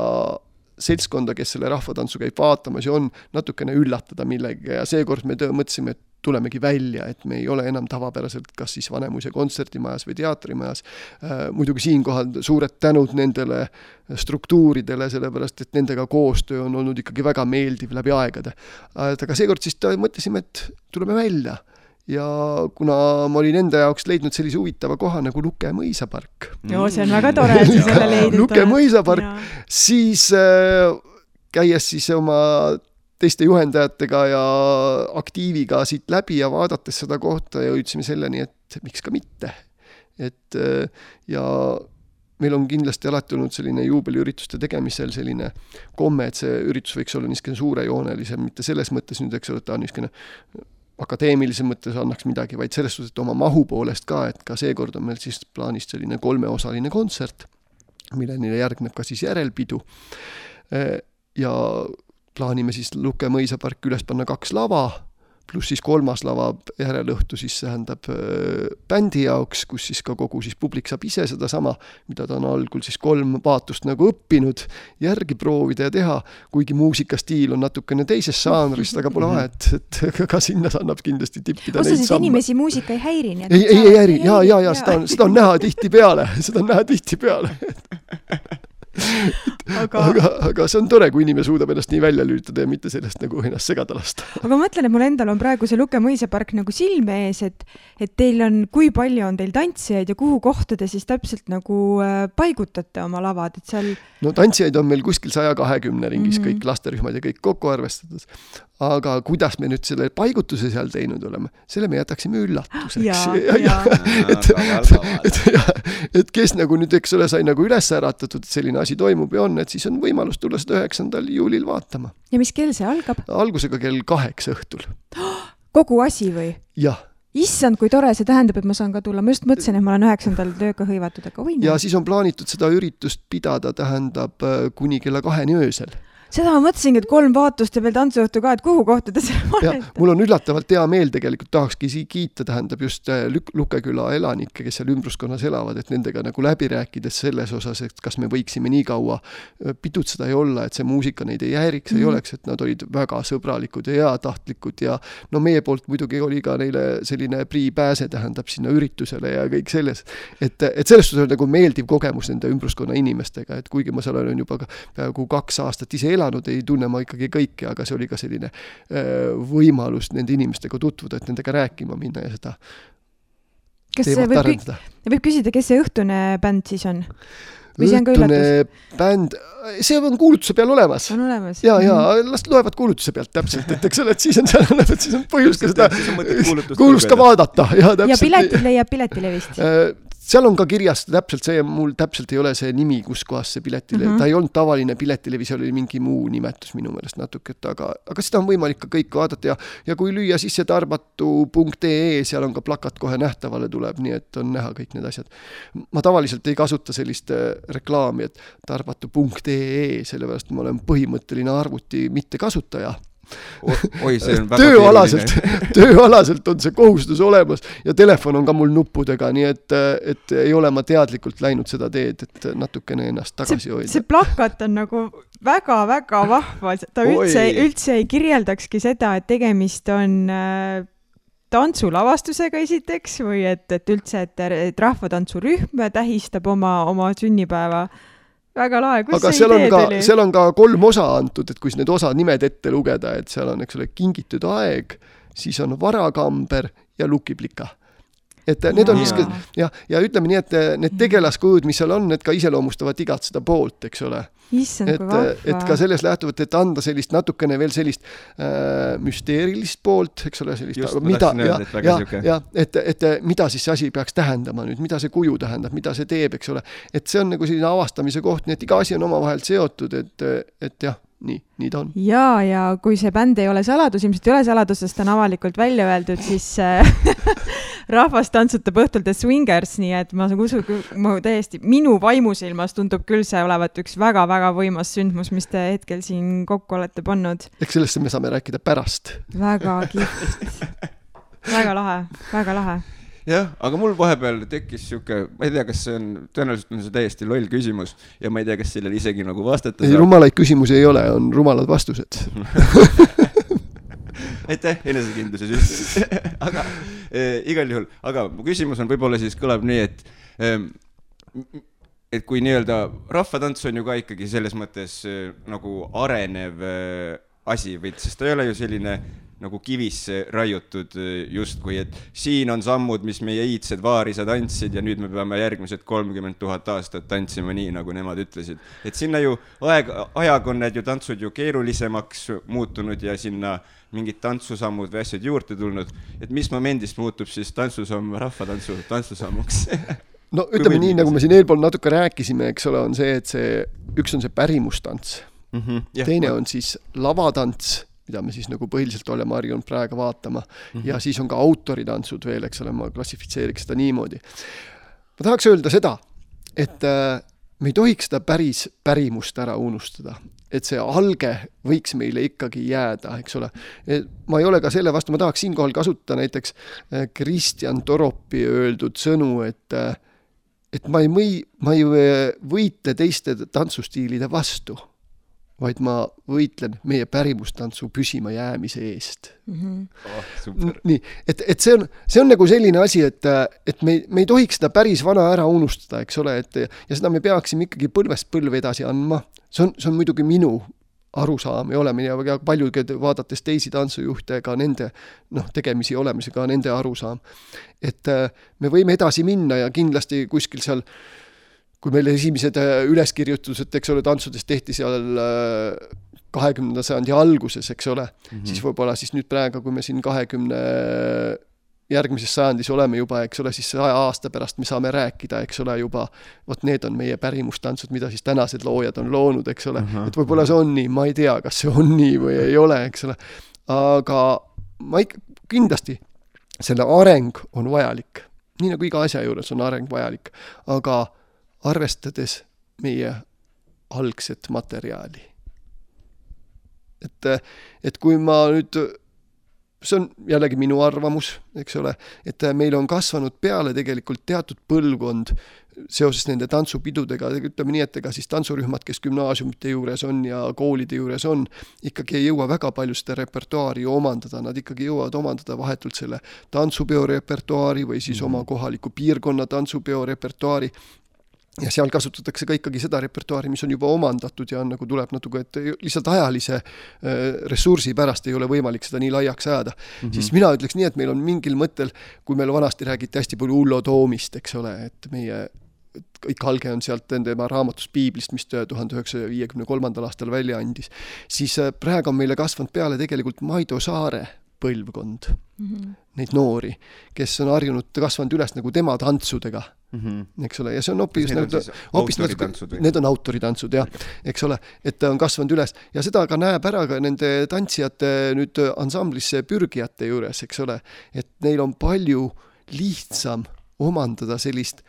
seltskonda, kes selle rahvatantsu käib vaatamas ja on, natukene üllatada millegagi ja seekord me mõtlesime, et tulemegi välja, et me ei ole enam tavapäraselt kas siis Vanemuise kontserdimajas või teatrimajas äh,. muidugi siinkohal suured tänud nendele struktuuridele, sellepärast et nendega koostöö on olnud ikkagi väga meeldiv läbi aegade. aga seekord siis mõtlesime, et tuleme välja ja kuna ma olin enda jaoks leidnud sellise huvitava koha nagu Luke mõisapark. no see on väga tore, et sa selle leidnud oled. Luke mõisapark, siis äh, käies siis oma teiste juhendajatega ja aktiiviga siit läbi ja vaadates seda kohta jõudsime selleni, et miks ka mitte. et äh, ja meil on kindlasti alati olnud selline juubeliürituste tegemisel selline komme, et see üritus võiks olla niisugune suurejoonelisem, mitte selles mõttes nüüd, eks ole, et ta on niisugune akadeemilises mõttes annaks midagi, vaid selles suhtes, et oma mahu poolest ka, et ka seekord on meil siis plaanis selline kolmeosaline kontsert, milleni järgneb ka siis järelpidu. ja plaanime siis Luke mõisaparki üles panna kaks lava pluss siis kolmas lava järelõhtu siis tähendab äh, bändi jaoks, kus siis ka kogu siis publik saab ise sedasama, mida ta on algul siis kolm vaatust nagu õppinud, järgi proovida ja teha, kuigi muusikastiil on natukene teisest žanrist, aga pole vahet, et [LAUGHS] ka sinna annab kindlasti tippida samme. inimesi muusika ei häiri, nii et ei, ei, ei häiri, jaa, jaa, jaa, seda on, seda on näha tihtipeale, [LAUGHS] seda on näha tihtipeale [LAUGHS] [LAUGHS] aga, aga, aga see on tore, kui inimene suudab ennast nii välja lülitada ja mitte sellest nagu ennast segada lasta. aga ma mõtlen, et mul endal on praegu see Luke mõisapark nagu silme ees, et, et teil on, kui palju on teil tantsijaid ja kuhu kohta te siis täpselt nagu äh, paigutate oma lavad, et seal no tantsijaid on meil kuskil saja kahekümne ringis mm -hmm. kõik lasterühmad ja kõik kokku arvestades aga kuidas me nüüd selle paigutuse seal teinud oleme, selle me jätaksime üllatuseks. [LAUGHS] et, et, et, et kes nagu nüüd, eks ole, sai nagu üles äratatud, et selline asi toimub ja on, et siis on võimalus tulla seda üheksandal juulil vaatama. ja mis kell see algab? algusega kell kaheksa õhtul. kogu asi või? jah issand, kui tore, see tähendab, et ma saan ka tulla, ma just mõtlesin, et ma olen üheksandal tööga hõivatud, aga oi. ja siis on plaanitud seda üritust pidada, tähendab kuni kella kaheni öösel seda ma mõtlesingi, et kolm vaatust ja veel tantsuõhtu ka, et kuhu kohta te selle panete? mul on üllatavalt hea meel tegelikult, tahakski kiita, tähendab just äh, Lük-, Lukeküla elanikke, kes seal ümbruskonnas elavad, et nendega nagu läbi rääkides selles osas, et kas me võiksime nii kaua äh, pidutseda ja olla, et see muusika neid ei häiriks mm, -hmm. ei mhm. oleks, et nad olid väga sõbralikud ja heatahtlikud ja no meie poolt muidugi oli ka neile selline priipääse, tähendab, sinna üritusele ja kõik selles. et, et selles suhtes on nagu meeldiv kogemus nende ümbruskonna inimestega, et kuigi ma seal olen juba peaaegu kaks aastat ise elanud, elanud, ei tunne ma ikkagi kõiki, aga see oli ka selline äh, võimalus nende inimestega tutvuda, et nendega rääkima minna ja seda kas see võib, arendada. võib küsida, kes see õhtune bänd siis on? või see on ka üllatus? bänd, see on kuulutuse peal olemas. on olemas? ja, ja mhm. las loevad kuulutuse pealt täpselt, et eks ole, et siis on seal, siis on põhjust ka seda [LAUGHS] kuulust ka vaadata ja täpselt. ja piletid leiab Piletilevist äh, seal on ka kirjas täpselt see, mul täpselt ei ole see nimi, kus kohas see piletilevi mm, -hmm. ta ei olnud tavaline piletilevi, seal oli mingi muu nimetus minu meelest natuke, et aga, aga seda on võimalik ka kõike vaadata ja, ja kui lüüa sisse tarbatu.ee, seal on ka plakat kohe nähtavale tuleb, nii et on näha kõik need asjad. ma tavaliselt ei kasuta sellist äh, reklaami, et tarbatu.ee, sellepärast ma olen põhimõtteline arvuti mittekasutaja oi, see on väga tööalaselt, [LAUGHS] tööalaselt on see kohustus olemas ja telefon on ka mul nuppudega, nii et, et ei ole ma teadlikult läinud seda teed, et natukene ennast tagasi hoida. see plakat on nagu väga-väga vahva, ta üldse, üldse ei kirjeldakski seda, et tegemist on äh, tantsulavastusega esiteks või et, et üldse, et, et rahvatantsurühm tähistab oma, oma sünnipäeva väga lahe, kus aga see idee tuli? seal on ka kolm osa antud, et kui need osad nimed ette lugeda, et seal on, eks ole, Kingitud aeg, siis on Varakamber ja Lukiplika et need on niisugused jah, ja ütleme nii, et need tegelaskujud, mis seal on, need ka iseloomustavad igat seda poolt, eks ole. Et, et ka sellest lähtuvalt, et anda sellist natukene veel sellist äh, müsteerilist poolt, eks ole, sellist, mida, ja, ja, ja et, et mida siis see asi peaks tähendama nüüd, mida see kuju tähendab, mida see teeb, eks ole. et see on nagu selline avastamise koht, nii et iga asi on omavahel seotud, et, et jah nii, nii ta on. ja, ja kui see bänd ei ole saladus, ilmselt ei ole saladus, sest ta on avalikult välja öeldud, siis äh, [LAUGHS] rahvas tantsutab õhtul The Swingers, nii et ma usun, ma täiesti, minu vaimusilmas tundub küll see olevat üks väga-väga võimas sündmus, mis te hetkel siin kokku olete pannud. eks sellest me saame rääkida pärast. väga kihvt väga lahe, väga lahe jah, aga mul vahepeal tekkis sihuke, ma ei tea, kas see on, tõenäoliselt on see täiesti loll küsimus ja ma ei tea, kas sellele isegi nagu vastata saab. ei, rumalaid küsimusi ei ole, on rumalad vastused. [LAUGHS] Aitäh! Enesekindluse süst. [LAUGHS] Aga äh, igal juhul, aga mu küsimus on võib-olla siis kõlab nii, et ähm, et kui nii-öelda rahvatants on ju ka ikkagi selles mõttes äh, nagu arenev äh, asi või, sest ta ei ole ju selline nagu kivisse raiutud eh, justkui, et siin on sammud, mis meie iidsed vaarisad andsid ja nüüd me peame järgmised kolmkümmend tuhat aastat tantsima nii, nagu nemad ütlesid. et sinna ju aeg, ajaga on need ju tantsud ju keerulisemaks muutunud ja sinna mingid tantsusammud või asjad juurde tulnud, et mis momendist muutub siis tantsusamm rahvatantsu tantsusammuks? No [LAUGHS] ütleme nii, nagu me siin eelpool natuke rääkisime, eks ole, on see, et see, üks on see pärimustants mm, -hmm, jah, teine on siis lavatants mida me siis nagu põhiliselt oleme harjunud praegu vaatama mm. -hmm. ja siis on ka autoritantsud veel, eks ole, ma klassifitseeriks seda niimoodi. ma tahaks öelda seda, et äh, me ei tohiks seda päris pärimust ära unustada, et see alge võiks meile ikkagi jääda, eks ole. ma ei ole ka selle vastu, ma tahaks siinkohal kasutada näiteks äh, Kristjan Toropi öeldud sõnu, et äh, et ma ei mõi-, ma ei võitle teiste tantsustiilide vastu vaid ma võitlen meie pärimustantsu püsimajäämise eest mm. -hmm. Oh, nii, et, et see on, see on nagu selline asi, et, et me, me ei tohiks seda päris vana ära unustada, eks ole, et ja seda me peaksime ikkagi põlvest põlve edasi andma. see on, see on muidugi minu arusaam ja olemine ja paljugi vaadates teisi tantsujuhte, ka nende noh, tegemisi olemise, ka nende arusaam. et me võime edasi minna ja kindlasti kuskil seal äh, kui meil esimesed äh, üleskirjutused, eks ole, tantsudest tehti seal äh, kahekümnenda sajandi alguses, eks ole mm, -hmm. siis võib-olla siis nüüd praegu, kui me siin kahekümne järgmises sajandis oleme juba, eks ole, siis saja aasta pärast me saame rääkida, eks ole, juba vot need on meie pärimustantsud, mida siis tänased loojad on loonud, eks ole uh, -huh. et võib-olla see on nii, ma ei tea, kas see on nii või ei ole, eks ole, aga ma ikka, kindlasti selle areng on vajalik, nii nagu iga asja juures on areng vajalik, aga arvestades meie algset materjali. et, et kui ma nüüd see on jällegi minu arvamus, eks ole, et meil on kasvanud peale tegelikult teatud põlvkond seoses nende tantsupidudega, ütleme nii, et ega siis tantsurühmad, kes gümnaasiumite juures on ja koolide juures on, ikkagi ei jõua väga palju seda repertuaari omandada, nad ikkagi jõuavad omandada vahetult selle tantsupeo repertuaari või siis -hmm. oma kohaliku piirkonna tantsupeo repertuaari ja seal kasutatakse ka ikkagi seda repertuaari, mis on juba omandatud ja on nagu tuleb natuke, et lihtsalt ajalise äh, ressursi pärast ei ole võimalik seda nii laiaks ajada mm. -hmm. siis mina ütleks nii, et meil on mingil mõttel, kui meil vanasti räägiti hästi palju Ullo Toomist, eks ole, et meie kõik alge on sealt tema raamatust Piiblist, mis tuhande üheksasaja viiekümne kolmandal aastal välja andis, siis äh, praegu on meile kasvanud peale tegelikult Maido Saare põlvkond. Mm, -hmm. neid noori, kes on harjunud, kasvanud üles nagu tema tantsudega. Mm, -hmm. eks ole, ja see on hoopis nagu, hoopis natuke, need on autoritantsud jah, eks ole, et ta on kasvanud üles. Ja seda ka näeb ära ka nende tantsijate nüüd ansamblisse pürgijate juures, eks ole, et neil on palju lihtsam omandada sellist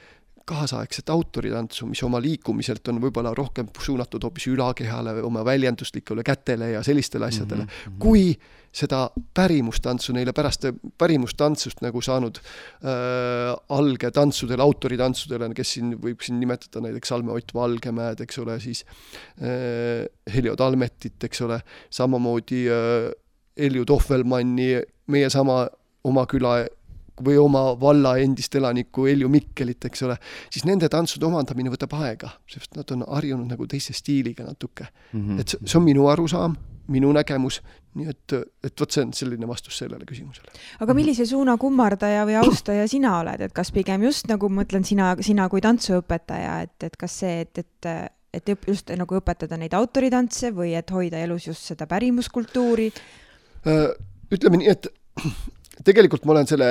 kaasaegset autoritantsu, mis oma liikumiselt on võib-olla rohkem suunatud hoopis ülakehale, oma väljenduslikule kätele ja sellistele asjadele mm, -hmm. kui seda pärimustantsu neile pärast pärimustantsust nagu saanud äh, alge tantsudele, autoritantsudele, kes siin võib siin nimetada näiteks Salme Ott Valgemäed, eks ole, siis äh, Heljo Talmetit, eks ole, samamoodi äh, Elju Tohvelmanni, meie sama oma küla või oma valla endist elanikku Helju Mikkelit, eks ole, siis nende tantsude omandamine võtab aega, sest nad on harjunud nagu teise stiiliga natuke mm. -hmm. et see on minu arusaam, minu nägemus, nii et, et vot see on selline vastus sellele küsimusele. aga millise suuna kummardaja või austaja sina oled, et kas pigem just nagu ma mõtlen sina, sina kui tantsuõpetaja, et, et kas see, et, et et just nagu õpetada neid autoritantse või et hoida elus just seda pärimuskultuuri? Äh, ütleme nii, et [CLEARS THROAT] tegelikult ma olen selle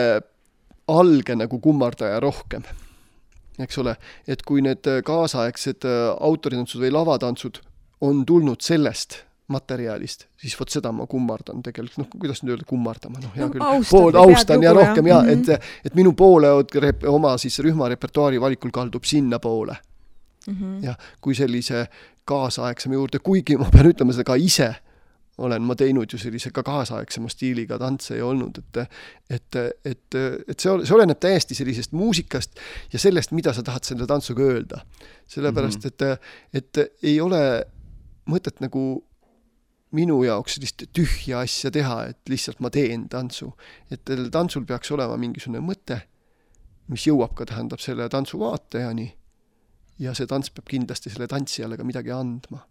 alge nagu kummardaja rohkem. eks ole, et kui need äh, kaasaegsed äh, autoritantsud või lavatantsud on tulnud sellest materjalist, siis vot seda ma kummardan tegelikult, noh, kuidas nüüd öelda, kummardama, noh, hea no, küll, pool austan ja rohkem ja mm -hmm. et, et minu poole oma siis rühma repertuaari valikul kaldub sinnapoole mm. -hmm. jah, kui sellise kaasaegsema juurde, kuigi ma pean ütlema seda ka ise olen ma teinud ju sellise ka kaasaegsema stiiliga tantse ja olnud, et et, et, et see, see oleneb täiesti sellisest muusikast ja sellest, mida sa tahad selle tantsuga öelda. sellepärast mm, -hmm. et, et ei ole mõtet nagu minu jaoks sellist tühja asja teha, et lihtsalt ma teen tantsu. et tantsul peaks olema mingisugune mõte, mis jõuab ka, tähendab, selle tantsu vaatajani ja see tants peab kindlasti selle tantsijale ka midagi andma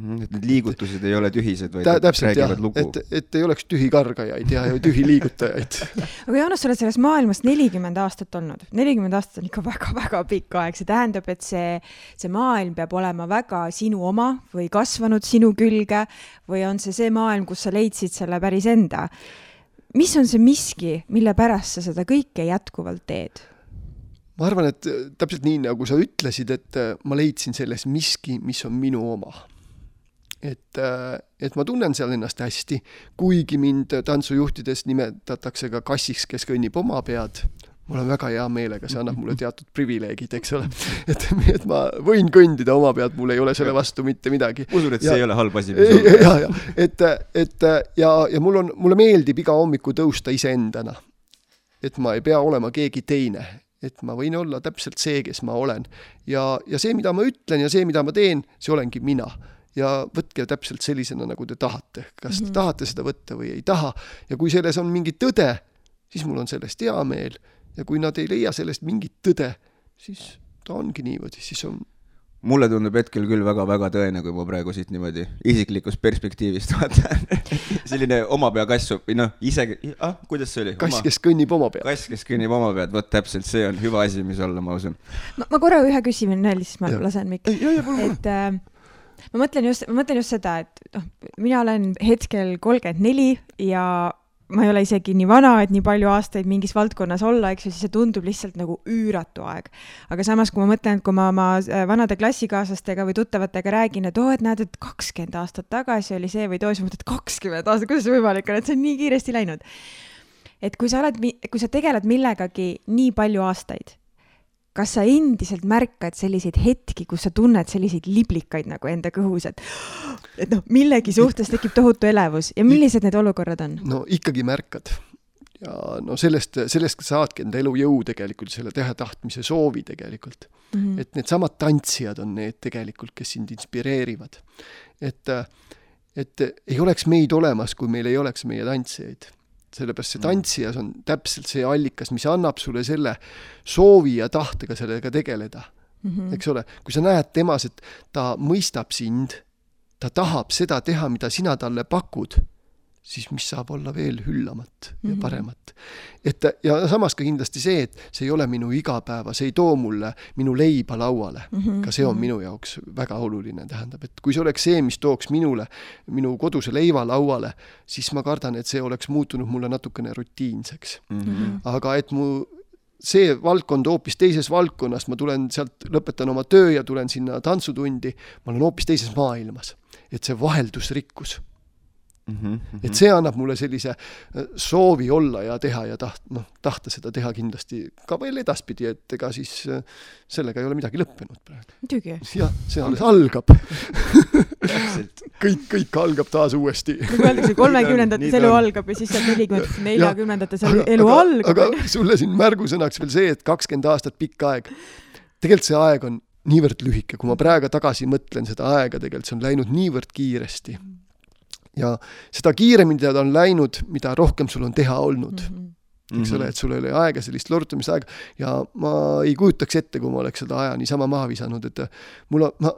et need liigutused ei ole tühised, vaid Tä räägivad jah, lugu. et, et ei oleks tühi kargajaid ja, tühi liigutajaid [LAUGHS] aga Jaanos, sa oled selles maailmas nelikümmend aastat olnud. nelikümmend aastat on ikka väga-väga pikk aeg, see tähendab, et see, see maailm peab olema väga sinu oma või kasvanud sinu külge või on see see maailm, kus sa leidsid selle päris enda. mis on see miski, mille pärast sa seda kõike jätkuvalt teed? ma arvan, et täpselt nii, nagu sa ütlesid, et ma leidsin selles miski, mis on minu oma et, äh, et ma tunnen seal ennast hästi, kuigi mind tantsujuhtides nimetatakse ka kassiks, kes kõnnib oma pead, mul on väga hea meelega, see annab mulle teatud privileegid, eks ole. [LAUGHS] et, et ma võin kõndida oma pead, mul ei ole selle vastu mitte midagi. usun, et ja, see ei ole halb asi. [LAUGHS] ja, ja, et, et ja, ja mul on, mulle meeldib iga hommiku tõusta iseendana. et ma ei pea olema keegi teine, et ma võin olla täpselt see, kes ma olen. ja, ja see, mida ma ütlen ja see, mida ma teen, see olengi mina ja võtke täpselt sellisena, nagu te tahate. kas te mm -hmm. tahate seda võtta või ei taha ja kui selles on mingi tõde, siis mul on sellest hea meel ja kui nad ei leia sellest mingit tõde, siis ta ongi niimoodi, siis on mulle tundub hetkel küll väga-väga tõene, kui ma praegu siit niimoodi isiklikust perspektiivist vaatan [LAUGHS] selline omapea kass või noh, ise, ah, kuidas see oli? kass, kes kõnnib oma pead. kass, kes kõnnib oma pead, vot täpselt see on hüva asi, mis olla, ma usun. ma, ma korra ühe küsimuse veel, siis ma ja. lasen Mikk. et äh, ma mõtlen just, ma mõtlen just seda, et noh, mina olen hetkel kolmkümmend neli ja ma ei ole isegi nii vana, et nii palju aastaid mingis valdkonnas olla, eks ju, siis see tundub lihtsalt nagu üüratu aeg. aga samas, kui ma mõtlen, et kui ma oma äh, vanade klassikaaslastega või tuttavatega räägin, et oo oh,, et näed, et kakskümmend aastat tagasi oli see või too, siis et kakskümmend aastat, kuidas see võimalik on, et see on nii kiiresti läinud. et kui sa oled, kui sa tegeled millegagi nii palju aastaid kas sa endiselt märkad selliseid hetki, kus sa tunned selliseid liblikaid nagu enda kõhus, et et noh, millegi suhtes tekib tohutu elevus ja millised need olukorrad on? no ikkagi märkad. ja no sellest, sellest saadki enda elujõu tegelikult, selle teha tahtmise soovi tegelikult mm. -hmm. et needsamad tantsijad on need tegelikult, kes sind inspireerivad. et, et ei oleks meid olemas, kui meil ei oleks meie tantsijaid sellepärast see mm. tantsijas on täpselt see allikas, mis annab sulle selle soovi ja tahtega sellega tegeleda mm. -hmm. eks ole, kui sa näed temas, et ta mõistab sind, ta tahab seda teha, mida sina talle pakud siis mis saab olla veel üllamat ja mhm. paremat. Et ja samas ka kindlasti see, et see ei ole minu igapäeva, see ei too mulle minu leiba lauale mm. -hmm. ka see on mhm. minu jaoks väga oluline, tähendab, et kui see oleks see, mis tooks minule minu koduse leiva lauale, siis ma kardan, et see oleks muutunud mulle natukene rutiinseks mm. -hmm. aga et mu see valdkond hoopis teises valdkonnas, ma tulen sealt, lõpetan oma töö ja tulen sinna tantsutundi, ma olen hoopis teises maailmas. et see vaheldusrikkus Mm -hmm, mm et see annab mulle sellise äh, soovi olla ja teha ja taht-, noh, tahta seda teha kindlasti ka veel edaspidi, et ega siis äh, sellega ei ole midagi lõppenud praegu. muidugi. jah, see alles algab kõik, kõik algab taas uuesti. nagu öeldakse, kolmekümnendates elu algab ja siis sealt nelikümmend, neljakümnendates elu algab. aga sulle siin märgusõnaks veel see, et kakskümmend aastat pikk aeg. tegelikult see aeg on niivõrd lühike, kui ma praegu tagasi mõtlen seda aega, tegelikult see on läinud niivõrd kiiresti mm ja seda kiiremini ta on läinud, mida rohkem sul on teha olnud mm. -hmm. eks ole, et sul ei ole aega, sellist lorutamisaega ja ma ei kujutaks ette, kui ma oleks seda aja niisama maha visanud, et mul on, ma,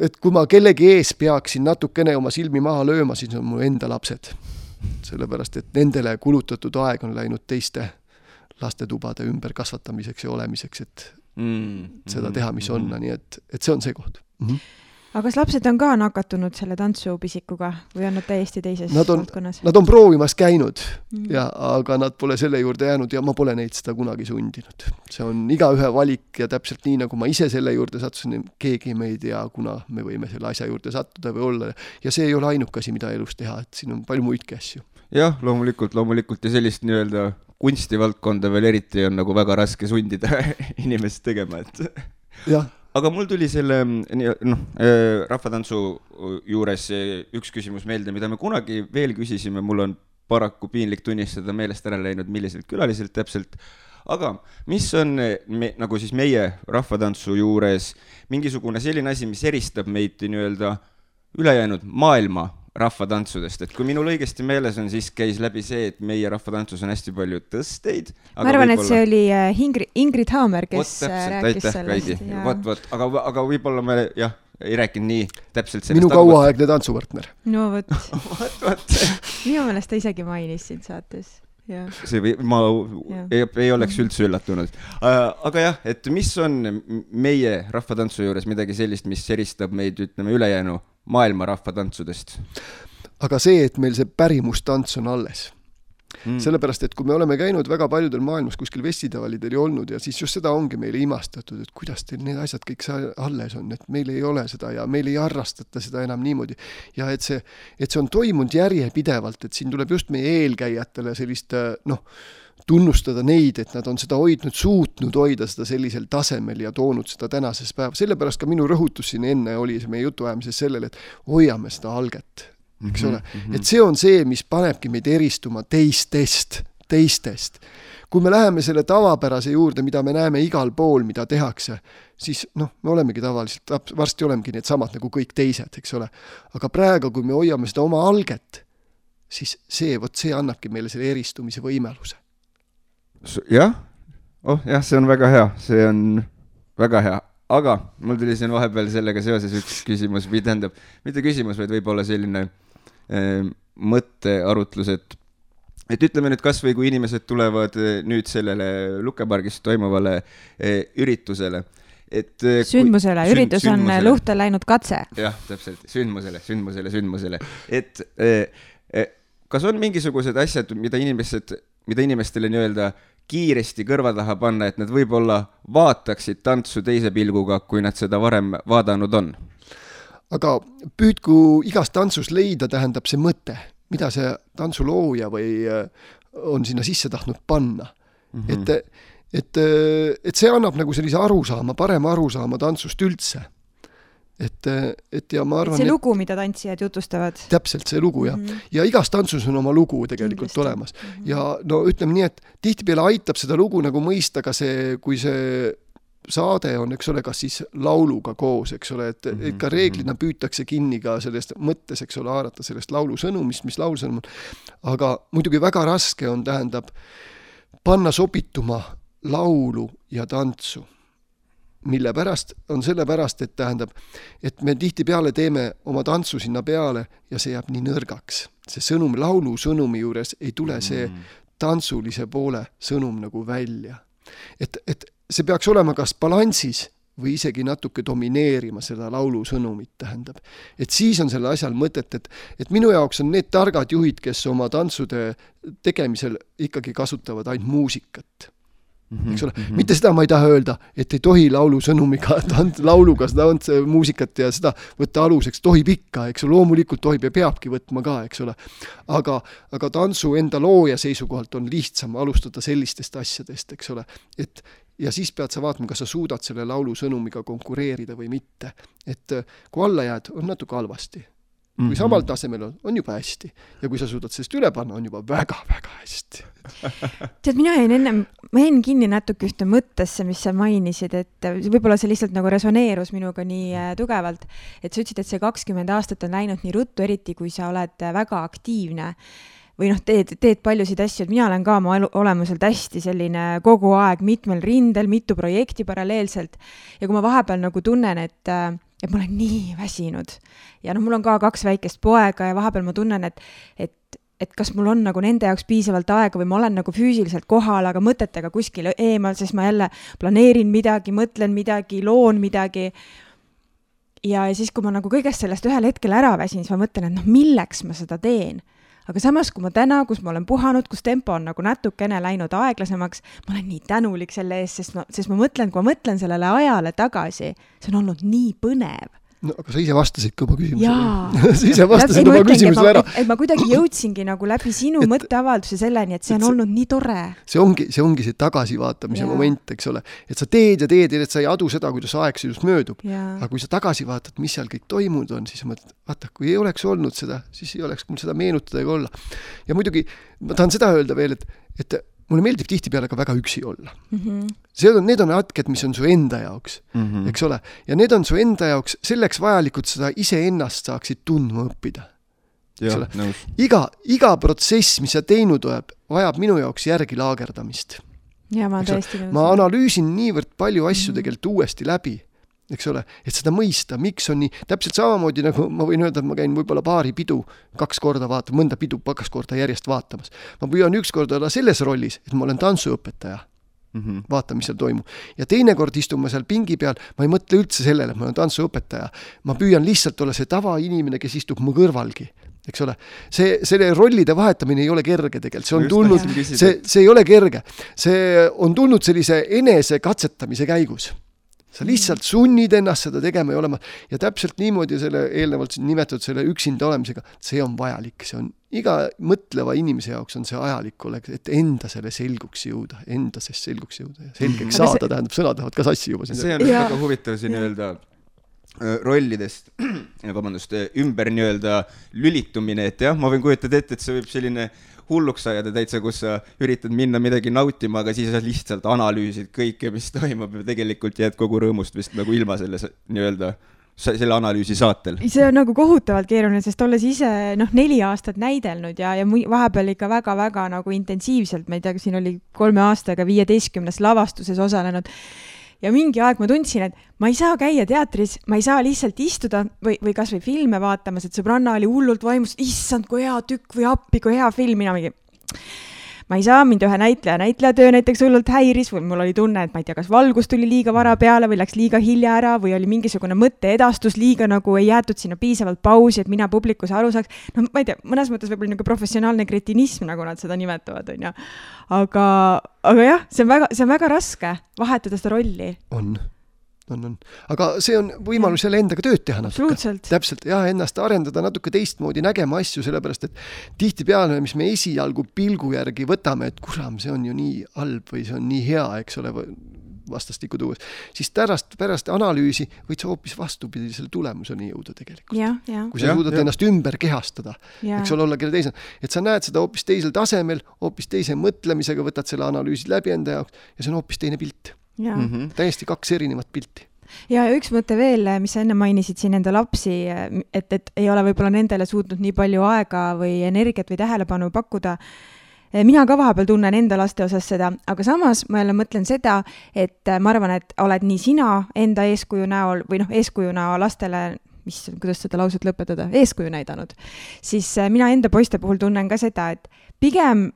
et kui ma kellegi ees peaksin natukene oma silmi maha lööma, siis on mu enda lapsed. sellepärast, et nendele kulutatud aeg on läinud teiste lastetubade ümberkasvatamiseks ja olemiseks, et mm, seda teha, mis on mm., nii et, et see on see koht mm. -hmm aga kas lapsed on ka nakatunud selle tantsupisikuga või on nad täiesti teises nad on, valdkonnas? Nad on proovimas käinud mm. ja, aga nad pole selle juurde jäänud ja ma pole neid seda kunagi sundinud. see on igaühe valik ja täpselt nii, nagu ma ise selle juurde sattusin, keegi me ei tea, kuna me võime selle asja juurde sattuda või olla. ja see ei ole ainuke asi, mida elus teha, et siin on palju muidki asju. jah, loomulikult, loomulikult ja sellist nii-öelda kunstivaldkonda veel eriti on nagu väga raske sundida [LAUGHS] inimest tegema, et jah aga mul tuli selle noh, äh, rahvatantsu juures üks küsimus meelde, mida me kunagi veel küsisime, mul on paraku piinlik tunnistada meelest ära läinud, milliselt külaliselt täpselt. aga mis on me, nagu siis meie rahvatantsu juures mingisugune selline asi, mis eristab meid nii-öelda ülejäänud maailma rahvatantsudest, et kui minul õigesti meeles on, siis käis läbi see, et meie rahvatantsus on hästi palju tõsteid. ma arvan, et see oli äh, Ingrid, Ingrid Haamer, kes Vot, äh, rääkis sellest. vot, vot, aga, aga võib-olla me jah, ei rääkinud nii täpselt sellest. minu kauaaegne tantsupartner. no vot [LAUGHS] vot, vot. minu meelest ta isegi mainis siin saates Ja. see või ma ja. ei, ei oleks üldse üllatunud. aga jah, et mis on meie rahvatantsu juures midagi sellist, mis eristab meid, ütleme, ülejäänu maailma rahvatantsudest? aga see, et meil see pärimustants on alles mm.. sellepärast, et kui me oleme käinud väga paljudel maailmas kuskil festivalidel ja olnud ja siis just seda ongi meile imastatud, et kuidas teil need asjad kõik alles on, et meil ei ole seda ja meil ei harrastata seda enam niimoodi. ja et see, et see on toimunud järjepidevalt, et siin tuleb just meie eelkäijatele sellist noh, tunnustada neid, et nad on seda hoidnud, suutnud hoida seda sellisel tasemel ja toonud seda tänasesse päeva, sellepärast ka minu rõhutus siin enne oli meie jutuajamises sellele, et hoiame seda alget, eks -hmm, ole mm, -hmm. et see on see, mis panebki meid eristuma teistest, teistest. kui me läheme selle tavapärase juurde, mida me näeme igal pool, mida tehakse, siis noh, me olemegi tavaliselt, varsti olemegi needsamad nagu kõik teised, eks ole. aga praegu, kui me hoiame seda oma alget, siis see, vot see annabki meile selle eristumise võimaluse jah, oh jah, see on väga hea, see on väga hea, aga mul tuli siin vahepeal sellega seoses üks küsimus või tähendab, mitte küsimus, vaid võib-olla selline äh, mõttearutlus, et et ütleme nüüd kasvõi kui inimesed tulevad eh, nüüd sellele Lukepargis toimuvale äh, üritusele, et sündmusele, üritus on luhta läinud katse. jah, täpselt, sündmusele, sündmusele, sündmusele, et äh, kas on mingisugused asjad, mida inimesed, mida inimestele nii-öelda kiiresti kõrva taha panna, et nad võib-olla vaataksid tantsu teise pilguga, kui nad seda varem vaadanud on? aga püüdku igas tantsus leida, tähendab see mõte, mida see tantsulooja või äh, on sinna sisse tahtnud panna mm. -hmm. et, et, et see annab nagu sellise arusaama, parema arusaama tantsust üldse et, et ja ma arvan. see lugu, mida tantsijad jutustavad. täpselt see lugu jah mm, -hmm. ja igas tantsus on oma lugu tegelikult Kindlasti. olemas mm -hmm. ja no ütleme nii, et tihtipeale aitab seda lugu nagu mõista ka see, kui see saade on, eks ole, kas siis lauluga koos, eks ole, et mm -hmm. ikka reeglina püütakse kinni ka sellest mõttes, eks ole, haarata sellest laulu sõnumist, mis laulsõnum on. aga muidugi väga raske on, tähendab, panna sobituma laulu ja tantsu mille pärast, on sellepärast, et tähendab, et me tihtipeale teeme oma tantsu sinna peale ja see jääb nii nõrgaks. see sõnum, laulu sõnumi juures ei tule see mm. tantsulise poole sõnum nagu välja. et, et see peaks olema kas balansis või isegi natuke domineerima seda laulu sõnumit, tähendab. et siis on sellel asjal mõtet, et, et minu jaoks on need targad juhid, kes oma tantsude tegemisel ikkagi kasutavad ainult muusikat eks ole mm, -hmm. mitte seda ma ei taha öelda, et ei tohi laulusõnumiga, lauluga seda see muusikat ja seda võtta aluseks, tohib ikka, eks ju, loomulikult tohib ja peabki võtma ka, eks ole. aga, aga tantsu enda looja seisukohalt on lihtsam alustada sellistest asjadest, eks ole, et ja siis pead sa vaatama, kas sa suudad selle laulusõnumiga konkureerida või mitte. et kui alla jääd, on natuke halvasti kui mm -hmm. samal tasemel on, on juba hästi. ja kui sa suudad sellest üle panna, on juba väga-väga hästi. [LAUGHS] Tead, mina jäin ennem, ma jäin kinni natuke ühte mõttesse, mis sa mainisid, et võib-olla see lihtsalt nagu resoneerus minuga nii äh, tugevalt, et sa ütlesid, et see kakskümmend aastat on läinud nii ruttu, eriti kui sa oled äh, väga aktiivne. Või noh, teed, teed paljusid asju, et mina olen ka oma elu, olemuselt hästi selline kogu aeg mitmel rindel, mitu projekti paralleelselt. Ja kui ma vahepeal nagu tunnen, et äh, et ma olen nii väsinud ja noh, mul on ka kaks väikest poega ja vahepeal ma tunnen, et, et et kas mul on nagu nende jaoks piisavalt aega või ma olen nagu füüsiliselt kohal, aga mõtetega kuskil eemal, sest ma jälle planeerin midagi, mõtlen midagi, loon midagi. ja siis, kui ma nagu kõigest sellest ühel hetkel ära väsin, siis ma mõtlen, et noh, milleks ma seda teen aga samas, kui ma täna, kus ma olen puhanud, kus tempo on nagu natukene läinud aeglasemaks, ma olen nii tänulik selle eest, sest ma, sest ma mõtlen, kui ma mõtlen sellele ajale tagasi, see on olnud nii põnev no aga sa ise vastasid ka oma küsimusele [LAUGHS] sa ise vastasid oma küsimusele ära. et ma kuidagi jõudsingi nagu läbi sinu et, mõtteavalduse selleni, et see on et see, olnud nii tore. see ongi, see ongi see tagasivaatamise ja. moment, eks ole. et sa teed ja teed ja et sa ei adu seda, kuidas aeg sinust möödub. aga kui sa tagasi vaatad, mis seal kõik toimunud on, siis mõtled, vaata, kui ei oleks olnud seda, siis ei oleks mul seda meenutada ega olla. ja muidugi ma tahan seda öelda veel, et, et mulle meeldib tihtipeale ka väga üksi olla mm. -hmm. see on, need on hetked, mis on su enda jaoks mm, -hmm. eks ole, ja need on su enda jaoks selleks vajalikud, sa iseennast saaksid tundma õppida. eks ole, iga, iga protsess, mis sa teinud oled, vajab minu jaoks järgi laagerdamist. ja ma täiesti nõus. ma analüüsin niivõrd palju asju mm -hmm. tegelikult uuesti läbi eks ole, et seda mõista, miks on nii, täpselt samamoodi nagu ma võin öelda, et ma käin võib-olla paari pidu kaks korda vaatamas, mõnda pidu kaks korda järjest vaatamas. ma püüan ükskord olla selles rollis, et ma olen tantsuõpetaja mm. -hmm. vaata, mis seal toimub. ja teinekord istun ma seal pingi peal, ma ei mõtle üldse sellele, et ma olen tantsuõpetaja. ma püüan lihtsalt olla see tavainimene, kes istub mu kõrvalgi eks ole, see, selle rollide vahetamine ei ole kerge tegelikult, see on tulnud, see, see ei ole kerge, see on tulnud sellise enesekatsetamise käigus sa lihtsalt sunnid ennast seda tegema ja olema ja täpselt niimoodi selle eelnevalt siin nimetatud selle üksinda olemisega, see on vajalik, see on iga mõtleva inimese jaoks on see ajalik olek, et enda selle selguks jõuda, enda sest selguks jõuda ja selgeks saada see... tähendab, sõnad lähevad ka sassi juba. see on ja. väga huvitav siin öelda äh, rollidest, vabandust, ümber nii-öelda lülitumine, et jah, ma võin kujutada ette, et see võib selline hulluks ajada täitsa, kus sa üritad minna midagi nautima, aga siis sa lihtsalt analüüsid kõike, mis toimub ja tegelikult jääd kogu rõõmust vist nagu ilma selles nii-öelda selle analüüsi saatel? see on nagu kohutavalt keeruline, sest olles ise noh, neli aastat näidelnud ja, ja vahepeal ikka väga-väga nagu intensiivselt, ma ei tea, kas siin oli kolme aastaga viieteistkümnes lavastuses osalenud ja mingi aeg ma tundsin, et ma ei saa käia teatris, ma ei saa lihtsalt istuda või, või kasvõi filme vaatamas, et sõbranna oli hullult vaimus, issand, kui hea tükk või appi, kui hea film, mina mingi ma ei saa, mind ühe näitleja näitlejatöö näiteks hullult häiris või mul oli tunne, et ma ei tea, kas valgus tuli liiga vara peale või läks liiga hilja ära või oli mingisugune mõtteedastus liiga nagu ei jäetud sinna piisavalt pausi, et mina publikus aru saaks. no ma ei tea, mõnes mõttes võib-olla niisugune professionaalne kretinism, nagu nad seda nimetavad, on ju. aga, aga jah, see on väga, see on väga raske vahetada seda rolli. on on, on. aga see on võimalus jälle endaga tööd teha natuke. täpselt, jah, ennast arendada natuke teistmoodi, nägema asju, sellepärast et tihtipeale, mis me esialgu pilgu järgi võtame, et kuram, see on ju nii halb või see on nii hea, eks ole, vastastikku tuues, siis pärast, pärast analüüsi võid sa hoopis vastupidisele tulemuseni jõuda tegelikult. kui sa ja, suudad ja. ennast ümber kehastada, eks ole, olla kelle teisena, et sa näed seda hoopis teisel tasemel, hoopis teise mõtlemisega, võtad selle analüüsi läbi enda jaoks ja see on hoopis teine pilt mm. -hmm. täiesti kaks erinevat pilti ja üks mõte veel, mis sa enne mainisid siin enda lapsi, et, et ei ole võib-olla nendele suutnud nii palju aega või energiat või tähelepanu pakkuda. mina ka vahepeal tunnen enda laste osas seda, aga samas ma jälle mõtlen seda, et ma arvan, et oled nii sina enda eeskuju näol või noh, eeskujuna lastele mis, kuidas seda lauset lõpetada, eeskuju näidanud, siis mina enda poiste puhul tunnen ka seda, et pigem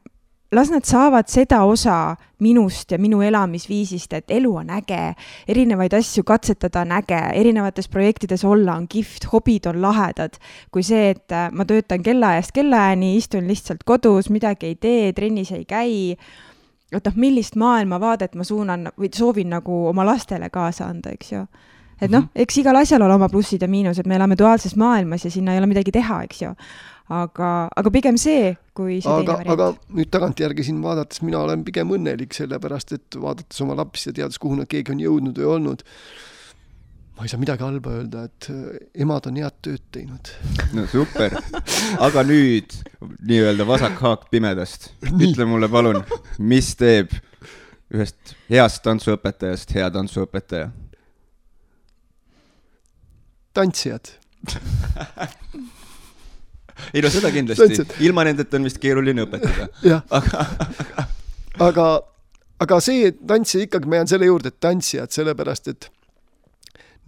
las nad saavad seda osa minust ja minu elamisviisist, et elu on äge, erinevaid asju katsetada on äge, erinevates projektides olla on kihvt, hobid on lahedad, kui see, et äh, ma töötan kellaajast kellaajani, istun lihtsalt kodus, midagi ei tee, trennis ei käi, et noh, millist maailmavaadet ma suunan või soovin nagu oma lastele kaasa anda, eks ju. et noh, eks igal asjal ole oma plussid ja miinused, me elame duaalses maailmas ja sinna ei ole midagi teha, eks ju aga, aga pigem see, kui see aga, teine variant. aga nüüd tagantjärgi siin vaadates mina olen pigem õnnelik, sellepärast et vaadates oma lapsi ja teades, kuhu nad keegi on jõudnud või olnud, ma ei saa midagi halba öelda, et äh, emad on head tööd teinud. no super, aga nüüd nii-öelda vasak haak pimedast. ütle mulle palun, mis teeb ühest heast tantsuõpetajast hea tantsuõpetaja? tantsijad [LAUGHS] ei no seda kindlasti, ilma nendeta on vist keeruline õpetada. [LAUGHS] aga, aga, aga see tantsija ikkagi, ma jään selle juurde, et tantsijad, sellepärast et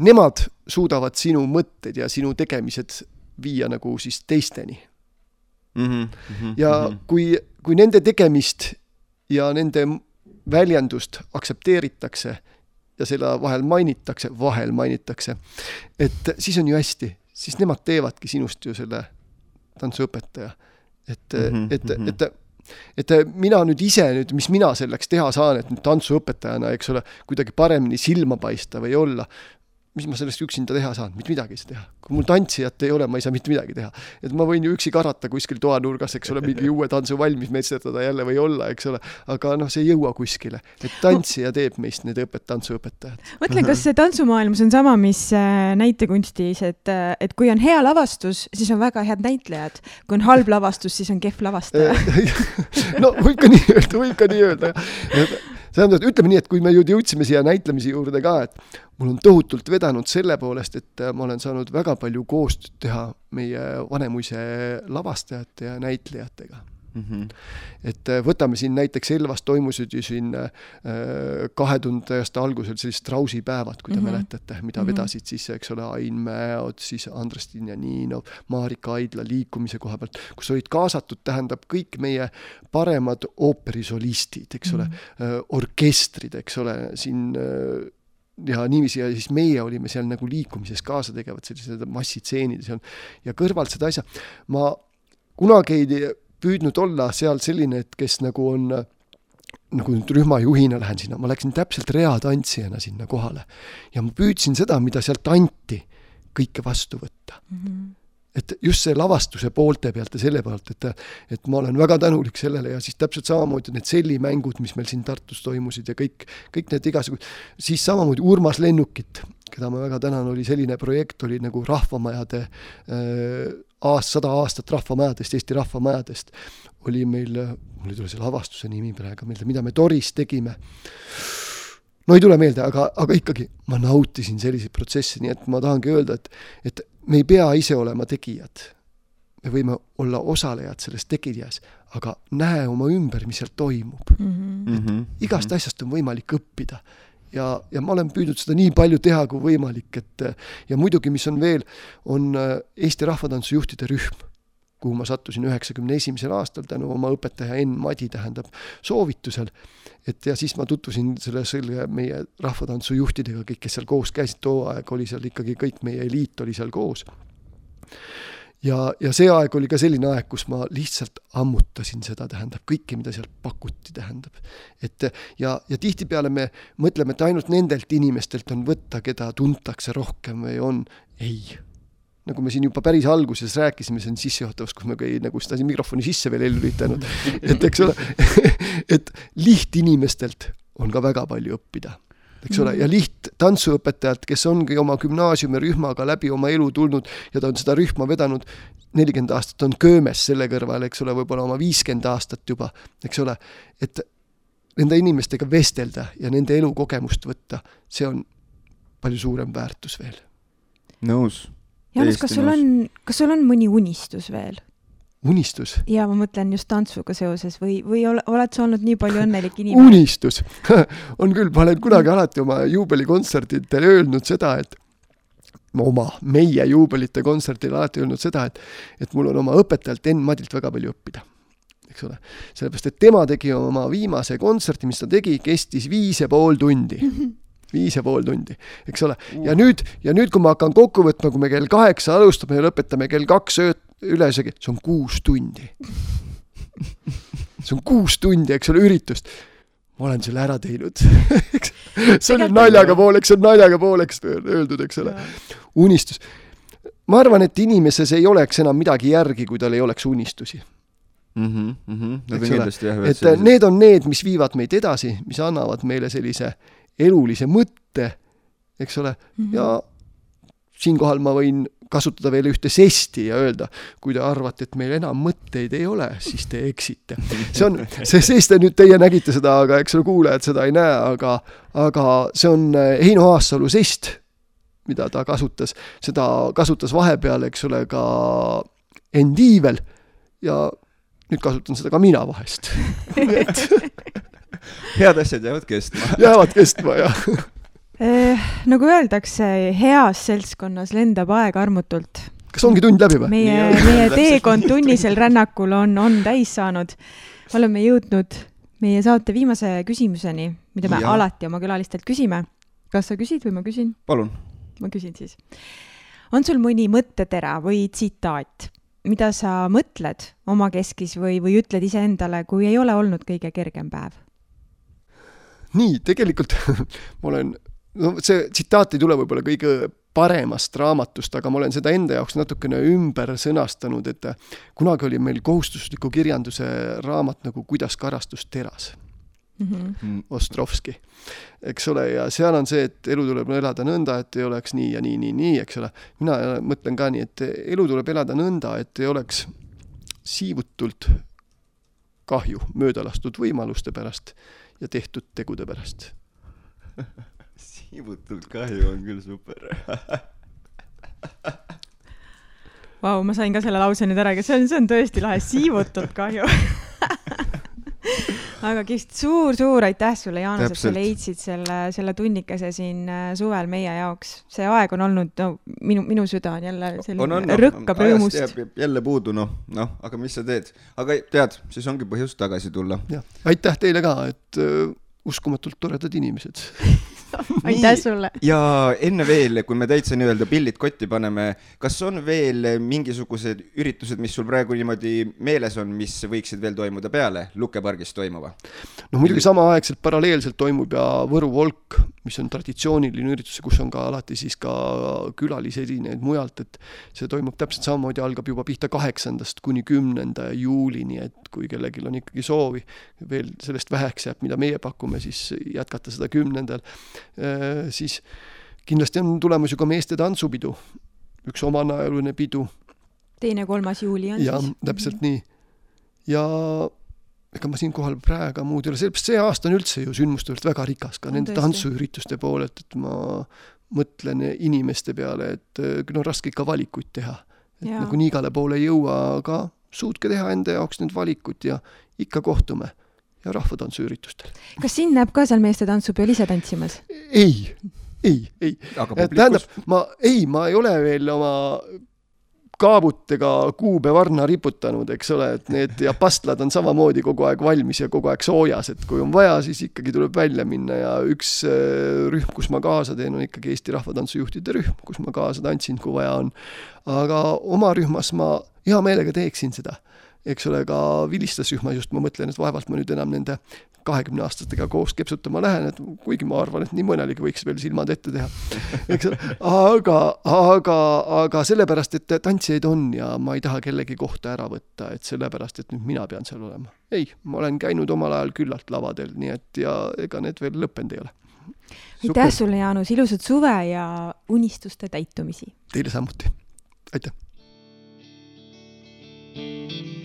nemad suudavad sinu mõtted ja sinu tegemised viia nagu siis teisteni mm. -hmm, mm -hmm, ja mm -hmm. kui, kui nende tegemist ja nende väljendust aktsepteeritakse ja selle vahel mainitakse, vahel mainitakse, et siis on ju hästi, siis nemad teevadki sinust ju selle tantsuõpetaja. et mm, -hmm, et mm, -hmm. et et mina nüüd ise nüüd, mis mina selleks teha saan, et nüüd tantsuõpetajana, eks ole, kuidagi paremini silma paista või olla, mis ma sellest üksinda teha saan, mitte midagi ei saa teha. kui mul tantsijat ei ole, ma ei saa mitte midagi teha. et ma võin ju üksi karata kuskil toanurgas, eks ole, mingi uue tantsu valmis metsetada jälle või olla, eks ole, aga noh, see ei jõua kuskile. et tantsija teeb meist need õpet-, tantsuõpetajad. mõtle, kas see tantsumaailmas on sama, mis äh, näitekunstis, et, et kui on hea lavastus, siis on väga head näitlejad. kui on halb lavastus, siis on kehv lavastaja [LAUGHS] no võib ka nii öelda, võib ka nii öelda, jah tähendab, ütleme nii, et kui me nüüd jõudsime siia näitlemise juurde ka, et mul on tohutult vedanud selle poolest, et äh, ma olen saanud väga palju koostööd teha meie Vanemuise lavastajate ja näitlejatega mm. -hmm. et äh, võtame siin näiteks Elvas toimusid ju siin äh, kahe tuhande aasta algusel sellised Strausi päevad, kui te mm -hmm. mäletate, mida mm -hmm. vedasid siis, eks ole, Ain Mäeod, siis Andres Tinjaninov, Marika Aidla liikumise koha pealt, kus olid kaasatud, tähendab, kõik meie paremad ooperisolistid, eks ole mm, -hmm. orkestrid, eks ole, siin ja niiviisi ja siis meie olime seal nagu liikumises kaasa tegevad sellised massitseenid seal ja kõrvalt seda asja. ma kunagi ei püüdnud olla seal selline, et kes nagu on nagu nüüd rühmajuhina lähen sinna, ma läksin täpselt reatantsijana sinna kohale. ja ma püüdsin seda, mida sealt anti, kõike vastu võtta mm. -hmm et just see lavastuse poolte pealt ja selle pealt, et, et ma olen väga tänulik sellele ja siis täpselt samamoodi need sellimängud, mis meil siin Tartus toimusid ja kõik, kõik need igasugused, siis samamoodi Urmas Lennukit, keda ma väga tänan, oli selline projekt, oli nagu rahvamajade äh, aast-, sada aastat rahvamajadest, Eesti rahvamajadest, oli meil, mul ei tule selle lavastuse nimi praegu meelde, mida me Toris tegime. no ei tule meelde, aga, aga ikkagi ma nautisin selliseid protsesse, nii et ma tahangi öelda, et, et me ei pea ise olema tegijad. me võime olla osalejad selles tegijas, aga näe oma ümber, mis seal toimub mm. -hmm. igast asjast on võimalik õppida ja, ja ma olen püüdnud seda nii palju teha kui võimalik, et ja muidugi, mis on veel, on äh, Eesti Rahvatantsu juhtide rühm, kuhu ma sattusin üheksakümne esimesel aastal tänu oma õpetaja Enn Madi, tähendab, soovitusel. et ja siis ma tutvusin selle, selle meie rahvatantsu juhtidega, kõik, kes seal koos käisid, too aeg oli seal ikkagi kõik meie eliit oli seal koos ja, ja see aeg oli ka selline aeg, kus ma lihtsalt ammutasin seda, tähendab, kõike, mida sealt pakuti, tähendab. et ja, ja tihtipeale me mõtleme, et ainult nendelt inimestelt on võtta, keda tuntakse rohkem või on, ei. nagu me siin juba päris alguses rääkisime, see on sissejuhatavas, kus me ka ei, nagu seda mikrofoni sisse veel ei lülitanud, et eks ole [LAUGHS] et lihtinimestelt on ka väga palju õppida eks ole, ja lihttantsuõpetajalt, kes ongi oma gümnaasiumirühmaga läbi oma elu tulnud ja ta on seda rühma vedanud nelikümmend aastat, on köömes selle kõrval, eks ole, võib-olla oma viiskümmend aastat juba, eks ole, et nende inimestega vestelda ja nende elukogemust võtta, see on palju suurem väärtus veel. nõus. Jaanus, kas sul on, kas sul on mõni unistus veel? Unistus. ja ma mõtlen just tantsuga seoses või, või ole, oled sa olnud nii palju [LAUGHS] õnnelik inimene? unistus [LAUGHS] on küll, ma olen kunagi alati oma juubelikontsertidel öelnud seda, et oma, meie juubelite kontserdil alati öelnud seda, et, et mul on oma õpetajalt Enn Madilt väga palju õppida eks ole. sellepärast, et tema tegi oma viimase kontserti, mis ta tegi, kestis viis ja pool tundi [LAUGHS] viis ja pool tundi, eks ole. ja nüüd, ja nüüd, kui ma hakkan kokku võtma, kui me kell kaheksa alustame ja lõpetame kell kaks ööd, ülesegi, see on kuus tundi. see on kuus tundi, eks ole, üritust. ma olen selle ära teinud [LAUGHS] see oli naljaga pooleks, see on naljaga pooleks öeldud, eks ole. unistus. ma arvan, et inimeses ei oleks enam midagi järgi, kui tal ei oleks unistusi mm. -hmm, mm -hmm. Need on kindlasti jah. et sellised... need on need, mis viivad meid edasi, mis annavad meile sellise elulise mõtte, eks ole mm, -hmm. ja siinkohal ma võin kasutada veel ühte sesti ja öelda, kui te arvate, et meil enam mõtteid ei ole, siis te eksite. see on, [LAUGHS] see sest, nüüd teie nägite seda, aga eks ole, kuulajad seda ei näe, aga, aga see on eh, Heino Aassalu sest, mida ta kasutas, seda kasutas vahepeal, eks ole, ka Enn Tiivel ja nüüd kasutan seda ka mina vahest. [LAUGHS] Head asjad jäävad kestma. Jäävad kestma, jah [LAUGHS] nagu öeldakse, heas seltskonnas lendab aeg armutult. kas ongi tund läbi või? meie, meie teekond tunnisel rännakul on, on täis saanud. oleme jõudnud meie saate viimase küsimuseni, mida me ja. alati oma külalistelt küsime. kas sa küsid või ma küsin? palun. ma küsin siis. on sul mõni mõttetera või tsitaat, mida sa mõtled omakeskis või, või ütled iseendale, kui ei ole olnud kõige kergem päev? nii, tegelikult [LAUGHS] ma olen no see tsitaat ei tule võib-olla kõige paremast raamatust, aga ma olen seda enda jaoks natukene ümber sõnastanud, et kunagi oli meil kohustusliku kirjanduse raamat nagu Kuidas karastus teras mhm. mm. -hmm. Ostrovski, eks ole, ja seal on see, et elu tuleb elada nõnda, et ei oleks nii ja nii, nii, nii, eks ole. mina mõtlen ka nii, et elu tuleb elada nõnda, et ei oleks siivutult kahju möödalastud võimaluste pärast ja tehtud tegude pärast [LAUGHS] [LAUGHS] siivutult kahju on küll super Vau, ma sain ka selle lause nüüd ära, aga see on, see on tõesti lahe, siivutult kahju [LAUGHS] väga kihvt suur,, suur-suur aitäh sulle, Jaanus, et sa leidsid selle, selle tunnikese siin äh, suvel meie jaoks. see aeg on olnud, no minu, minu süda on jälle selline on, on, rõkkab rõõmust. jälle puudu, noh, noh, aga mis sa teed. aga tead, siis ongi põhjust tagasi tulla. aitäh teile ka, et uh, uskumatult toredad inimesed [LAUGHS] [LAUGHS] aitäh sulle! ja enne veel, kui me täitsa nii-öelda pillid kotti paneme, kas on veel mingisugused üritused, mis sul praegu niimoodi meeles on, mis võiksid veel toimuda peale Lukke pargis toimuva? no muidugi samaaegselt paralleelselt toimub ja Võru Volk, mis on traditsiooniline üritus, kus on ka alati siis ka külalisesinejaid mujalt, et see toimub täpselt samamoodi, algab juba pihta kaheksandast kuni kümnenda juulini, et kui kellelgi on ikkagi soovi, veel sellest väheks jääb, mida meie pakume, siis jätkata seda kümnendal siis kindlasti on tulemas ju ka meeste tantsupidu, üks omanajaline pidu. teine-kolmas juuli on ja, siis? täpselt nii. ja ega ma siinkohal praegu muud ei ole, sellepärast see aasta on üldse ju sündmustelt väga rikas ka nende tantsuürituste poolelt, et ma mõtlen inimeste peale, et küll on raske ikka valikuid teha. et ja. nagu nii igale poole ei jõua, aga suutke teha enda jaoks need valikud ja ikka kohtume ja rahvatantsuüritustel. kas sind näeb ka seal meeste tantsupeol ise tantsimas? ei, ei, ei. tähendab, ma, ei, ma ei ole veel oma kaabutega kuubevarna riputanud, eks ole, et need ja pastlad on samamoodi kogu aeg valmis ja kogu aeg soojas, et kui on vaja, siis ikkagi tuleb välja minna ja üks äh, rühm, kus ma kaasa teen, on ikkagi Eesti Rahvatantsujuhtide rühm, kus ma kaasa tantsin, kui vaja on. aga oma rühmas ma hea meelega teeksin seda eks ole, ka vilistusrühma just ma mõtlen, et vaevalt ma nüüd enam nende kahekümne aastastega koos kepsutama lähen, et kuigi ma arvan, et nii mõnelegi võiks veel silmad ette teha. eks ole, aga, aga, aga sellepärast, et tantsijaid on ja ma ei taha kellegi kohta ära võtta, et sellepärast, et nüüd mina pean seal olema. ei, ma olen käinud omal ajal küllalt lavadel, nii et ja ega need veel lõppenud ei ole. aitäh sulle, Jaanus, ilusat suve ja unistuste täitumisi! Teile samuti, aitäh! thank you